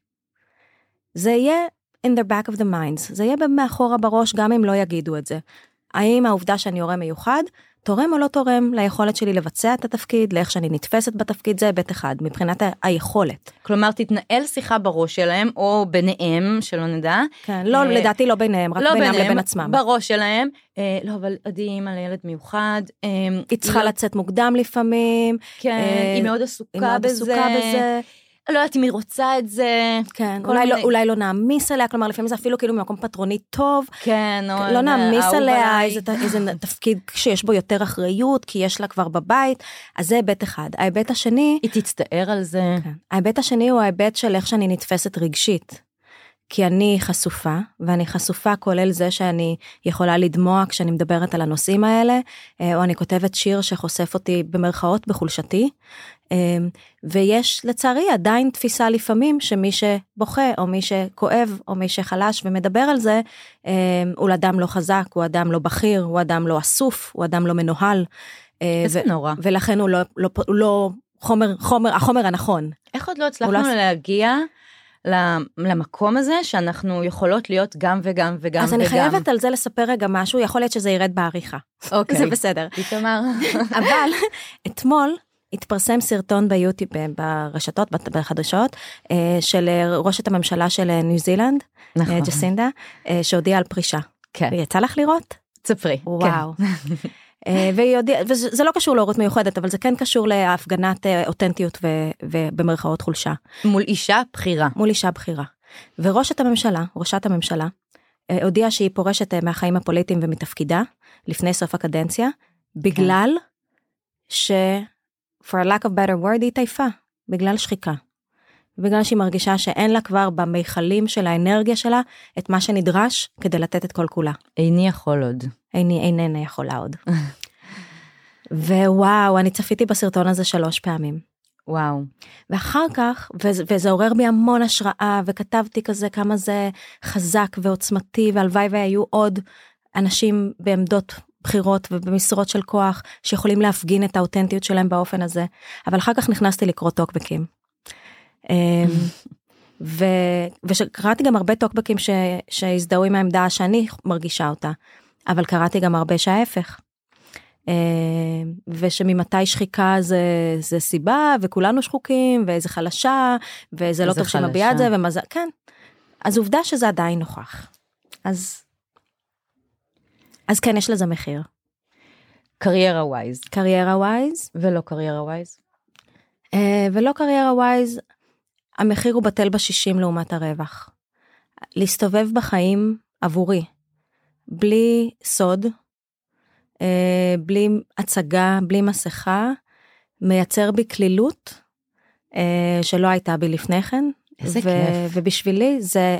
זה יהיה in the back of the minds, זה יהיה מאחורה בראש גם אם לא יגידו את זה. האם העובדה שאני הורה מיוחד תורם או לא תורם ליכולת שלי לבצע את התפקיד, לאיך שאני נתפסת בתפקיד, זה היבט אחד, מבחינת היכולת. כלומר, תתנהל שיחה בראש שלהם, או ביניהם, שלא נדע. כן, לא, אה, לדעתי לא ביניהם, רק לא בינם ביניהם, לבין עצמם. בראש שלהם, אה, לא, אבל עדי אימא לילד מיוחד. אה, היא צריכה לא... לצאת מוקדם לפעמים. כן, אה, היא מאוד עסוקה היא מאוד בזה. עסוקה בזה. לא יודעת אם היא רוצה את זה. כן, אולי, מיני... לא, אולי לא נעמיס עליה, כלומר לפעמים זה אפילו כאילו ממקום פטרוני טוב. כן, או... לא נעמיס עליה איזה, איזה תפקיד שיש בו יותר אחריות, כי יש לה כבר בבית, אז זה היבט אחד. ההיבט השני... היא תצטער על זה. כן. ההיבט השני הוא ההיבט של איך שאני נתפסת רגשית. כי אני חשופה, ואני חשופה כולל זה שאני יכולה לדמוע כשאני מדברת על הנושאים האלה, אה, או אני כותבת שיר שחושף אותי במרכאות בחולשתי, ויש לצערי עדיין תפיסה לפעמים שמי שבוכה, או מי שכואב, או מי שחלש ומדבר על זה, אה, הוא אדם לא חזק, הוא אדם לא בכיר, הוא אדם לא אסוף, הוא אדם לא מנוהל. איזה ו- נורא. ולכן הוא לא, לא, לא חומר, חומר, החומר הנכון. איך עוד לא הצלחנו לא... להגיע? למקום הזה שאנחנו יכולות להיות גם וגם וגם אז וגם. אז אני חייבת על זה לספר רגע משהו, יכול להיות שזה ירד בעריכה. אוקיי. זה בסדר. איתמר. אבל אתמול התפרסם סרטון ביוטיוב, ברשתות, בחדשות, אה, של ראשת הממשלה של ניו זילנד, נכון. ג'סינדה, אה, שהודיעה על פרישה. כן. יצא לך לראות? ספרי. וואו. כן. אה, ויודע, וזה לא קשור להורות מיוחדת, אבל זה כן קשור להפגנת אה, אותנטיות ו, ובמרכאות חולשה. מול אישה בכירה. מול אישה בכירה. וראשת הממשלה, ראשת הממשלה, אה, הודיעה שהיא פורשת מהחיים הפוליטיים ומתפקידה לפני סוף הקדנציה, בגלל ש... for a lack of better word היא התעייפה, בגלל שחיקה. בגלל שהיא מרגישה שאין לה כבר במיכלים של האנרגיה שלה את מה שנדרש כדי לתת את כל כולה. איני יכול עוד. איני איננה יכולה עוד. ווואו, אני צפיתי בסרטון הזה שלוש פעמים. וואו. ואחר כך, וזה, וזה עורר בי המון השראה, וכתבתי כזה כמה זה חזק ועוצמתי, והלוואי והיו עוד אנשים בעמדות בחירות ובמשרות של כוח, שיכולים להפגין את האותנטיות שלהם באופן הזה. אבל אחר כך נכנסתי לקרוא טוקבקים. אמ, ו, וקראתי גם הרבה טוקבקים שהזדהו עם העמדה שאני מרגישה אותה, אבל קראתי גם הרבה שההפך. אמ, ושממתי שחיקה זה, זה סיבה וכולנו שחוקים ואיזה חלשה וזה לא טוב שמביע את זה ומה זה כן אז עובדה שזה עדיין נוכח אז אז כן יש לזה מחיר. קריירה wise. קריירה wise. ולא קריירה wise. אה, ולא קריירה wise המחיר הוא בטל בשישים לעומת הרווח. להסתובב בחיים עבורי, בלי סוד, אה, בלי הצגה, בלי מסכה, מייצר בי קלילות אה, שלא הייתה בי לפני כן. איזה ו- כיף. ובשבילי זה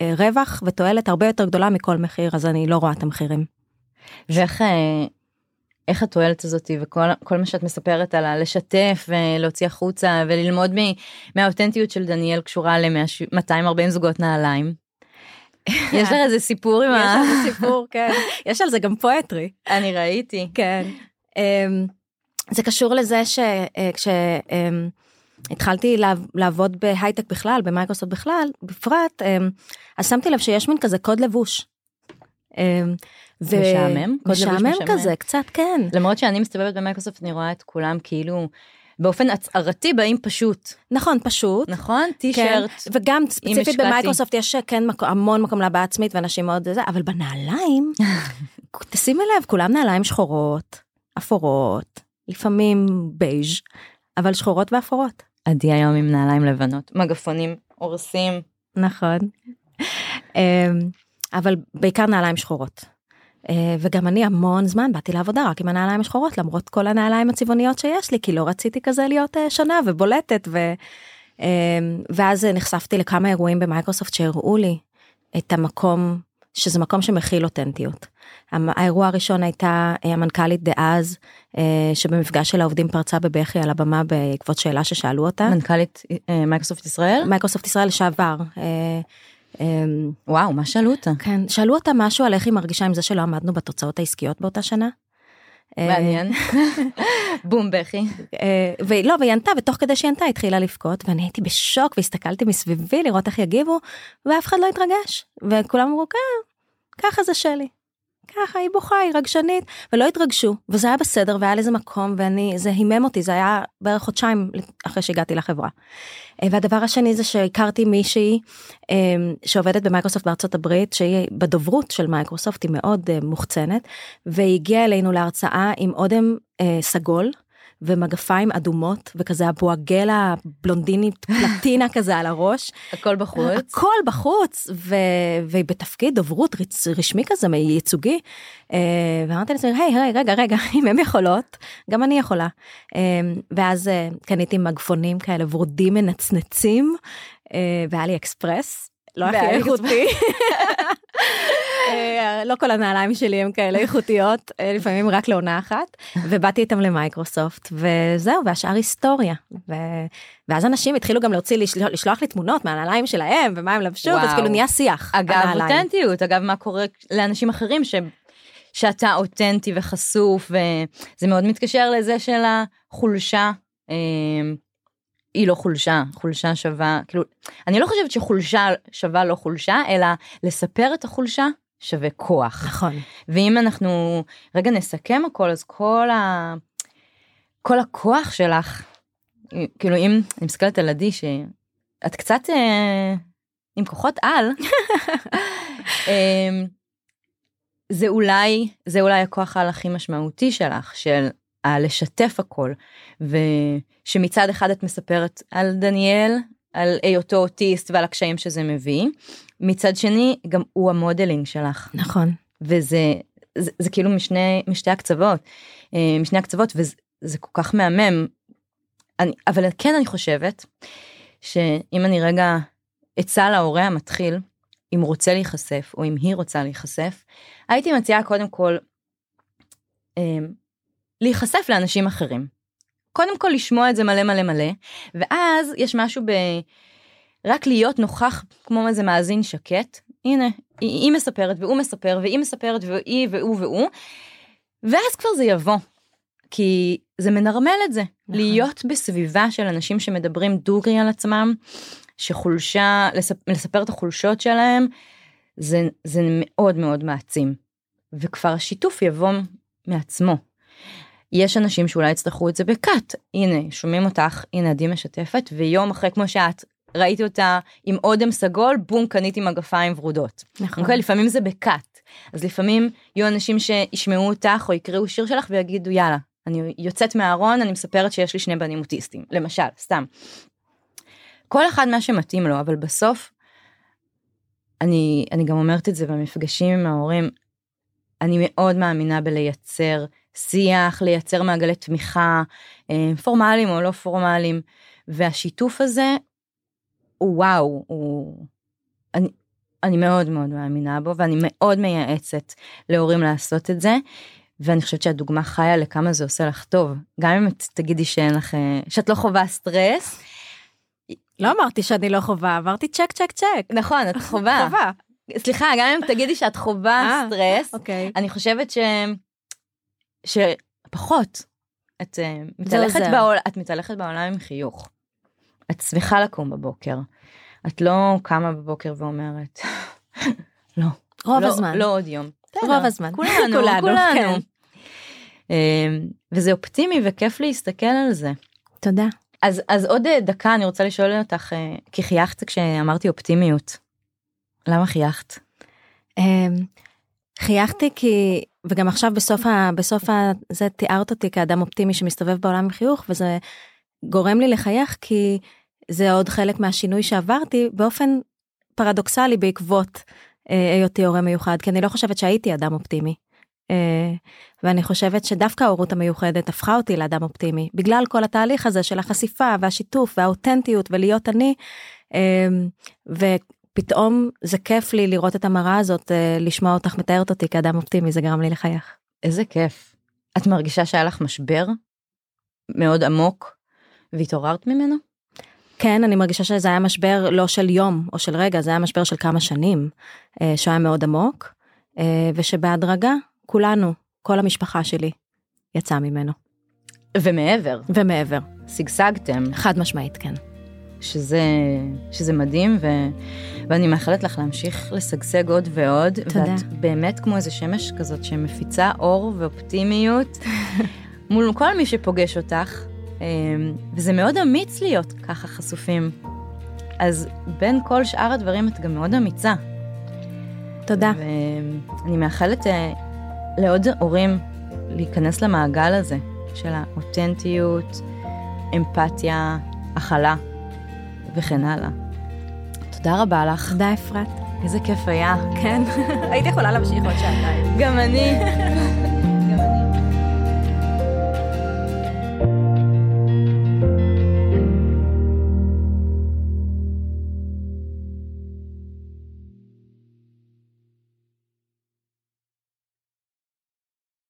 אה, רווח ותועלת הרבה יותר גדולה מכל מחיר, אז אני לא רואה את המחירים. ואיך אה, איך התועלת הזאת וכל כל מה שאת מספרת על הלשתף ולהוציא החוצה וללמוד מ- מהאותנטיות של דניאל קשורה ל-240 זוגות נעליים. יש לך איזה סיפור עם יש ה... על זה סיפור, כן. יש על זה גם פואטרי. אני ראיתי. כן. אמ, זה קשור לזה שכשהתחלתי לעבוד בהייטק בכלל, במייקרוסופט בכלל, בפרט, אמ, אז שמתי לב שיש מין כזה קוד לבוש. אמ, ו- משעמם? משעמם. כזה, קצת כן. למרות שאני מסתובבת במייקרוסופט אני רואה את כולם כאילו באופן הצהרתי באים פשוט נכון, פשוט. נכון כן, טישרט וגם ספציפית. במייקרוסופט יש כן מקו- המון מקום להבעה עצמית ואנשים מאוד זה, אבל בנעליים, תשימי לב, כולם נעליים שחורות, אפורות, לפעמים בייז', אבל שחורות ואפורות. עדי היום עם נעליים לבנות מגפונים הורסים נכון. אבל בעיקר נעליים שחורות. אה, וגם אני המון זמן באתי לעבודה רק עם הנעליים השחורות למרות כל הנעליים הצבעוניות שיש לי כי לא רציתי כזה להיות אה, שונה ובולטת ו... אמ, ואז נחשפתי לכמה אירועים במייקרוסופט שהראו לי את המקום שזה מקום שמכיל אותנטיות. האירוע הראשון הייתה אה, המנכ"לית דאז שבמפגש של העובדים פרצה בבכי על הבמה בעקבות שאלה ששאלו אותה. מנכ"לית מייקרוסופט ישראל מייקרוסופט ישראל לשעבר. אמ, וואו מה שאלו אותה כן, שאלו אותה משהו על איך היא מרגישה עם זה שלא עמדנו בתוצאות העסקיות באותה שנה. אה, מעניין בום בכי אה, ולא, והיא ענתה, ותוך כדי שהיא ענתה התחילה לבכות, ואני הייתי בשוק והסתכלתי מסביבי לראות איך יגיבו, ואף אחד לא התרגש. וכולם אמרו, כן, ככה זה שלי. ככה, היא בוכה, היא רגשנית, ולא התרגשו, וזה היה בסדר, והיה לזה מקום, ואני, זה הימם אותי, זה היה בערך חודשיים אחרי שהגעתי לחברה. אה, והדבר השני זה שהכרתי מישהי אה, שעובדת במייקרוסופט בארצות הברית, שהיא בדוברות של מייקרוסופט, היא מאוד אה, מוחצנת, והיא הגיעה אלינו להרצאה עם אודם סגול. ומגפיים אדומות וכזה הבואגל הבלונדינית פלטינה כזה על הראש. הכל בחוץ? הכל בחוץ ו... והיא בתפקיד דוברות. רשמי כזה ייצוגי אה, ואמרתי לעצמי היי היי רגע רגע אם הם יכולות גם אני יכולה. אה, ואז אה, קניתי מגפונים כאלה ורודים מנצנצים באלי אקספרס. לא הכי איכותי. אה, לא כל הנעליים שלי הם כאלה איכותיות אה, לפעמים רק לעונה אחת ובאתי איתם למייקרוסופט וזהו והשאר היסטוריה ו... ואז אנשים התחילו גם להוציא לשלוח, לשלוח לי תמונות מהנעליים שלהם ומה הם לבשו וואו. אז כאילו נהיה שיח. אגב. אותנטיות אגב מה קורה לאנשים אחרים ש... שאתה אותנטי וחשוף וזה מאוד מתקשר לזה של החולשה. אה, היא לא חולשה חולשה שווה כאילו אני לא חושבת שחולשה שווה לא חולשה אלא לספר את החולשה שווה כוח. נכון. ואם אנחנו רגע נסכם הכל אז כל ה... כל הכוח שלך כאילו אם אני מסתכלת על עדי שאת קצת אה, עם כוחות על אה, זה אולי זה אולי הכוח העל הכי משמעותי שלך של הלשתף הכל. ושמצד אחד את מספרת על דניאל על היותו אוטיסט ועל הקשיים שזה מביא מצד שני גם הוא המודלינג שלך. נכון. וזה זה, זה כאילו משני משתי הקצוות אה, משני הקצוות וזה זה כל כך מהמם. אני, אבל כן אני חושבת שאם אני רגע עצה להורה המתחיל אם רוצה להיחשף או אם היא רוצה להיחשף הייתי מציעה קודם כל אה, להיחשף לאנשים אחרים. קודם כל לשמוע את זה מלא מלא מלא ואז יש משהו ב... רק להיות נוכח כמו איזה מאזין שקט הנה היא, היא מספרת והוא מספר והיא מספרת והיא והוא והוא ואז כבר זה יבוא. כי זה מנרמל את זה נכון. להיות בסביבה של אנשים שמדברים דוגרי על עצמם שחולשה לספר, לספר את החולשות שלהם זה זה מאוד מאוד מעצים וכבר השיתוף יבוא מעצמו. יש אנשים שאולי יצטרכו את זה בקאט הנה שומעים אותך הנה עדי משתפת ויום אחרי כמו שאת ראיתי אותה עם אודם סגול בום קניתי מגפיים ורודות. נכון אוקיי לפעמים זה בקאט אז לפעמים יהיו אנשים שישמעו אותך או יקראו שיר שלך ויגידו יאללה אני יוצאת מהארון אני מספרת שיש לי שני בנים אוטיסטים למשל סתם. כל אחד מה שמתאים לו אבל בסוף אני אני גם אומרת את זה במפגשים עם ההורים אני מאוד מאמינה בלייצר שיח, לייצר מעגלי תמיכה, אה, פורמליים או לא פורמליים, והשיתוף הזה, הוא וואו, הוא... אני, אני מאוד מאוד מאמינה בו, ואני מאוד מייעצת להורים לעשות את זה. ואני חושבת שהדוגמה חיה לכמה זה עושה לך טוב. גם אם את תגידי שאין לך, שאת לא חווה סטרס. לא אמרתי שאני לא חווה, אמרתי צ'ק צ'ק צ'ק. נכון, את חווה. חווה. סליחה, גם אם תגידי שאת חווה אה, סטרס, אוקיי. אני חושבת ש... שפחות. את אה, מתהלכת. בעול... את מתהלכת בעולם עם חיוך. את שמחה לקום בבוקר. את לא קמה בבוקר ואומרת, לא. רוב לא, הזמן. לא עוד יום. רוב הזמן. כולנו, כולנו, כולנו. כן. אמ, וזה אופטימי וכיף להסתכל על זה. תודה. אז, אז עוד אה, דקה אני רוצה לשאול אותך, אה, כי חייכת כשאמרתי אופטימיות. למה חייכת? אמ, חייכתי כי, וגם עכשיו בסוף ה... בסוף ה... זה תיארת אותי כאדם אופטימי שמסתובב בעולם עם חיוך, וזה גורם לי לחייך כי זה עוד חלק מהשינוי שעברתי באופן פרדוקסלי בעקבות אה, היותי הורה מיוחד, כי אני לא חושבת שהייתי אדם אופטימי. אה, ואני חושבת שדווקא ההורות המיוחדת הפכה אותי לאדם אופטימי, בגלל כל התהליך הזה של החשיפה והשיתוף והאותנטיות ולהיות אני, אה, ופתאום זה כיף לי לראות את המראה הזאת, אה, לשמוע אותך מתארת אותי כאדם אופטימי, זה גרם לי לחייך. איזה כיף. את מרגישה שהיה לך משבר מאוד עמוק והתעוררת ממנו? כן, אני מרגישה שזה היה משבר לא של יום או של רגע, זה היה משבר של כמה שנים, אה, שהיה מאוד עמוק, אה, ושבהדרגה כולנו, כל המשפחה שלי, יצא ממנו. ומעבר, ומעבר, שגשגתם, חד משמעית, כן. שזה, שזה מדהים, ו, ואני מאחלת לך להמשיך לשגשג עוד ועוד. תודה. ואת באמת כמו איזה שמש כזאת שמפיצה אור ואופטימיות מול כל מי שפוגש אותך, וזה מאוד אמיץ להיות ככה חשופים. אז בין כל שאר הדברים את גם מאוד אמיצה. תודה. ואני מאחלת אה, לעוד הורים להיכנס למעגל הזה של האותנטיות, אמפתיה, הכלה וכן הלאה. תודה רבה לך, תודה אפרת. איזה כיף היה. כן, הייתי יכולה להמשיך עוד שעתיים. גם אני.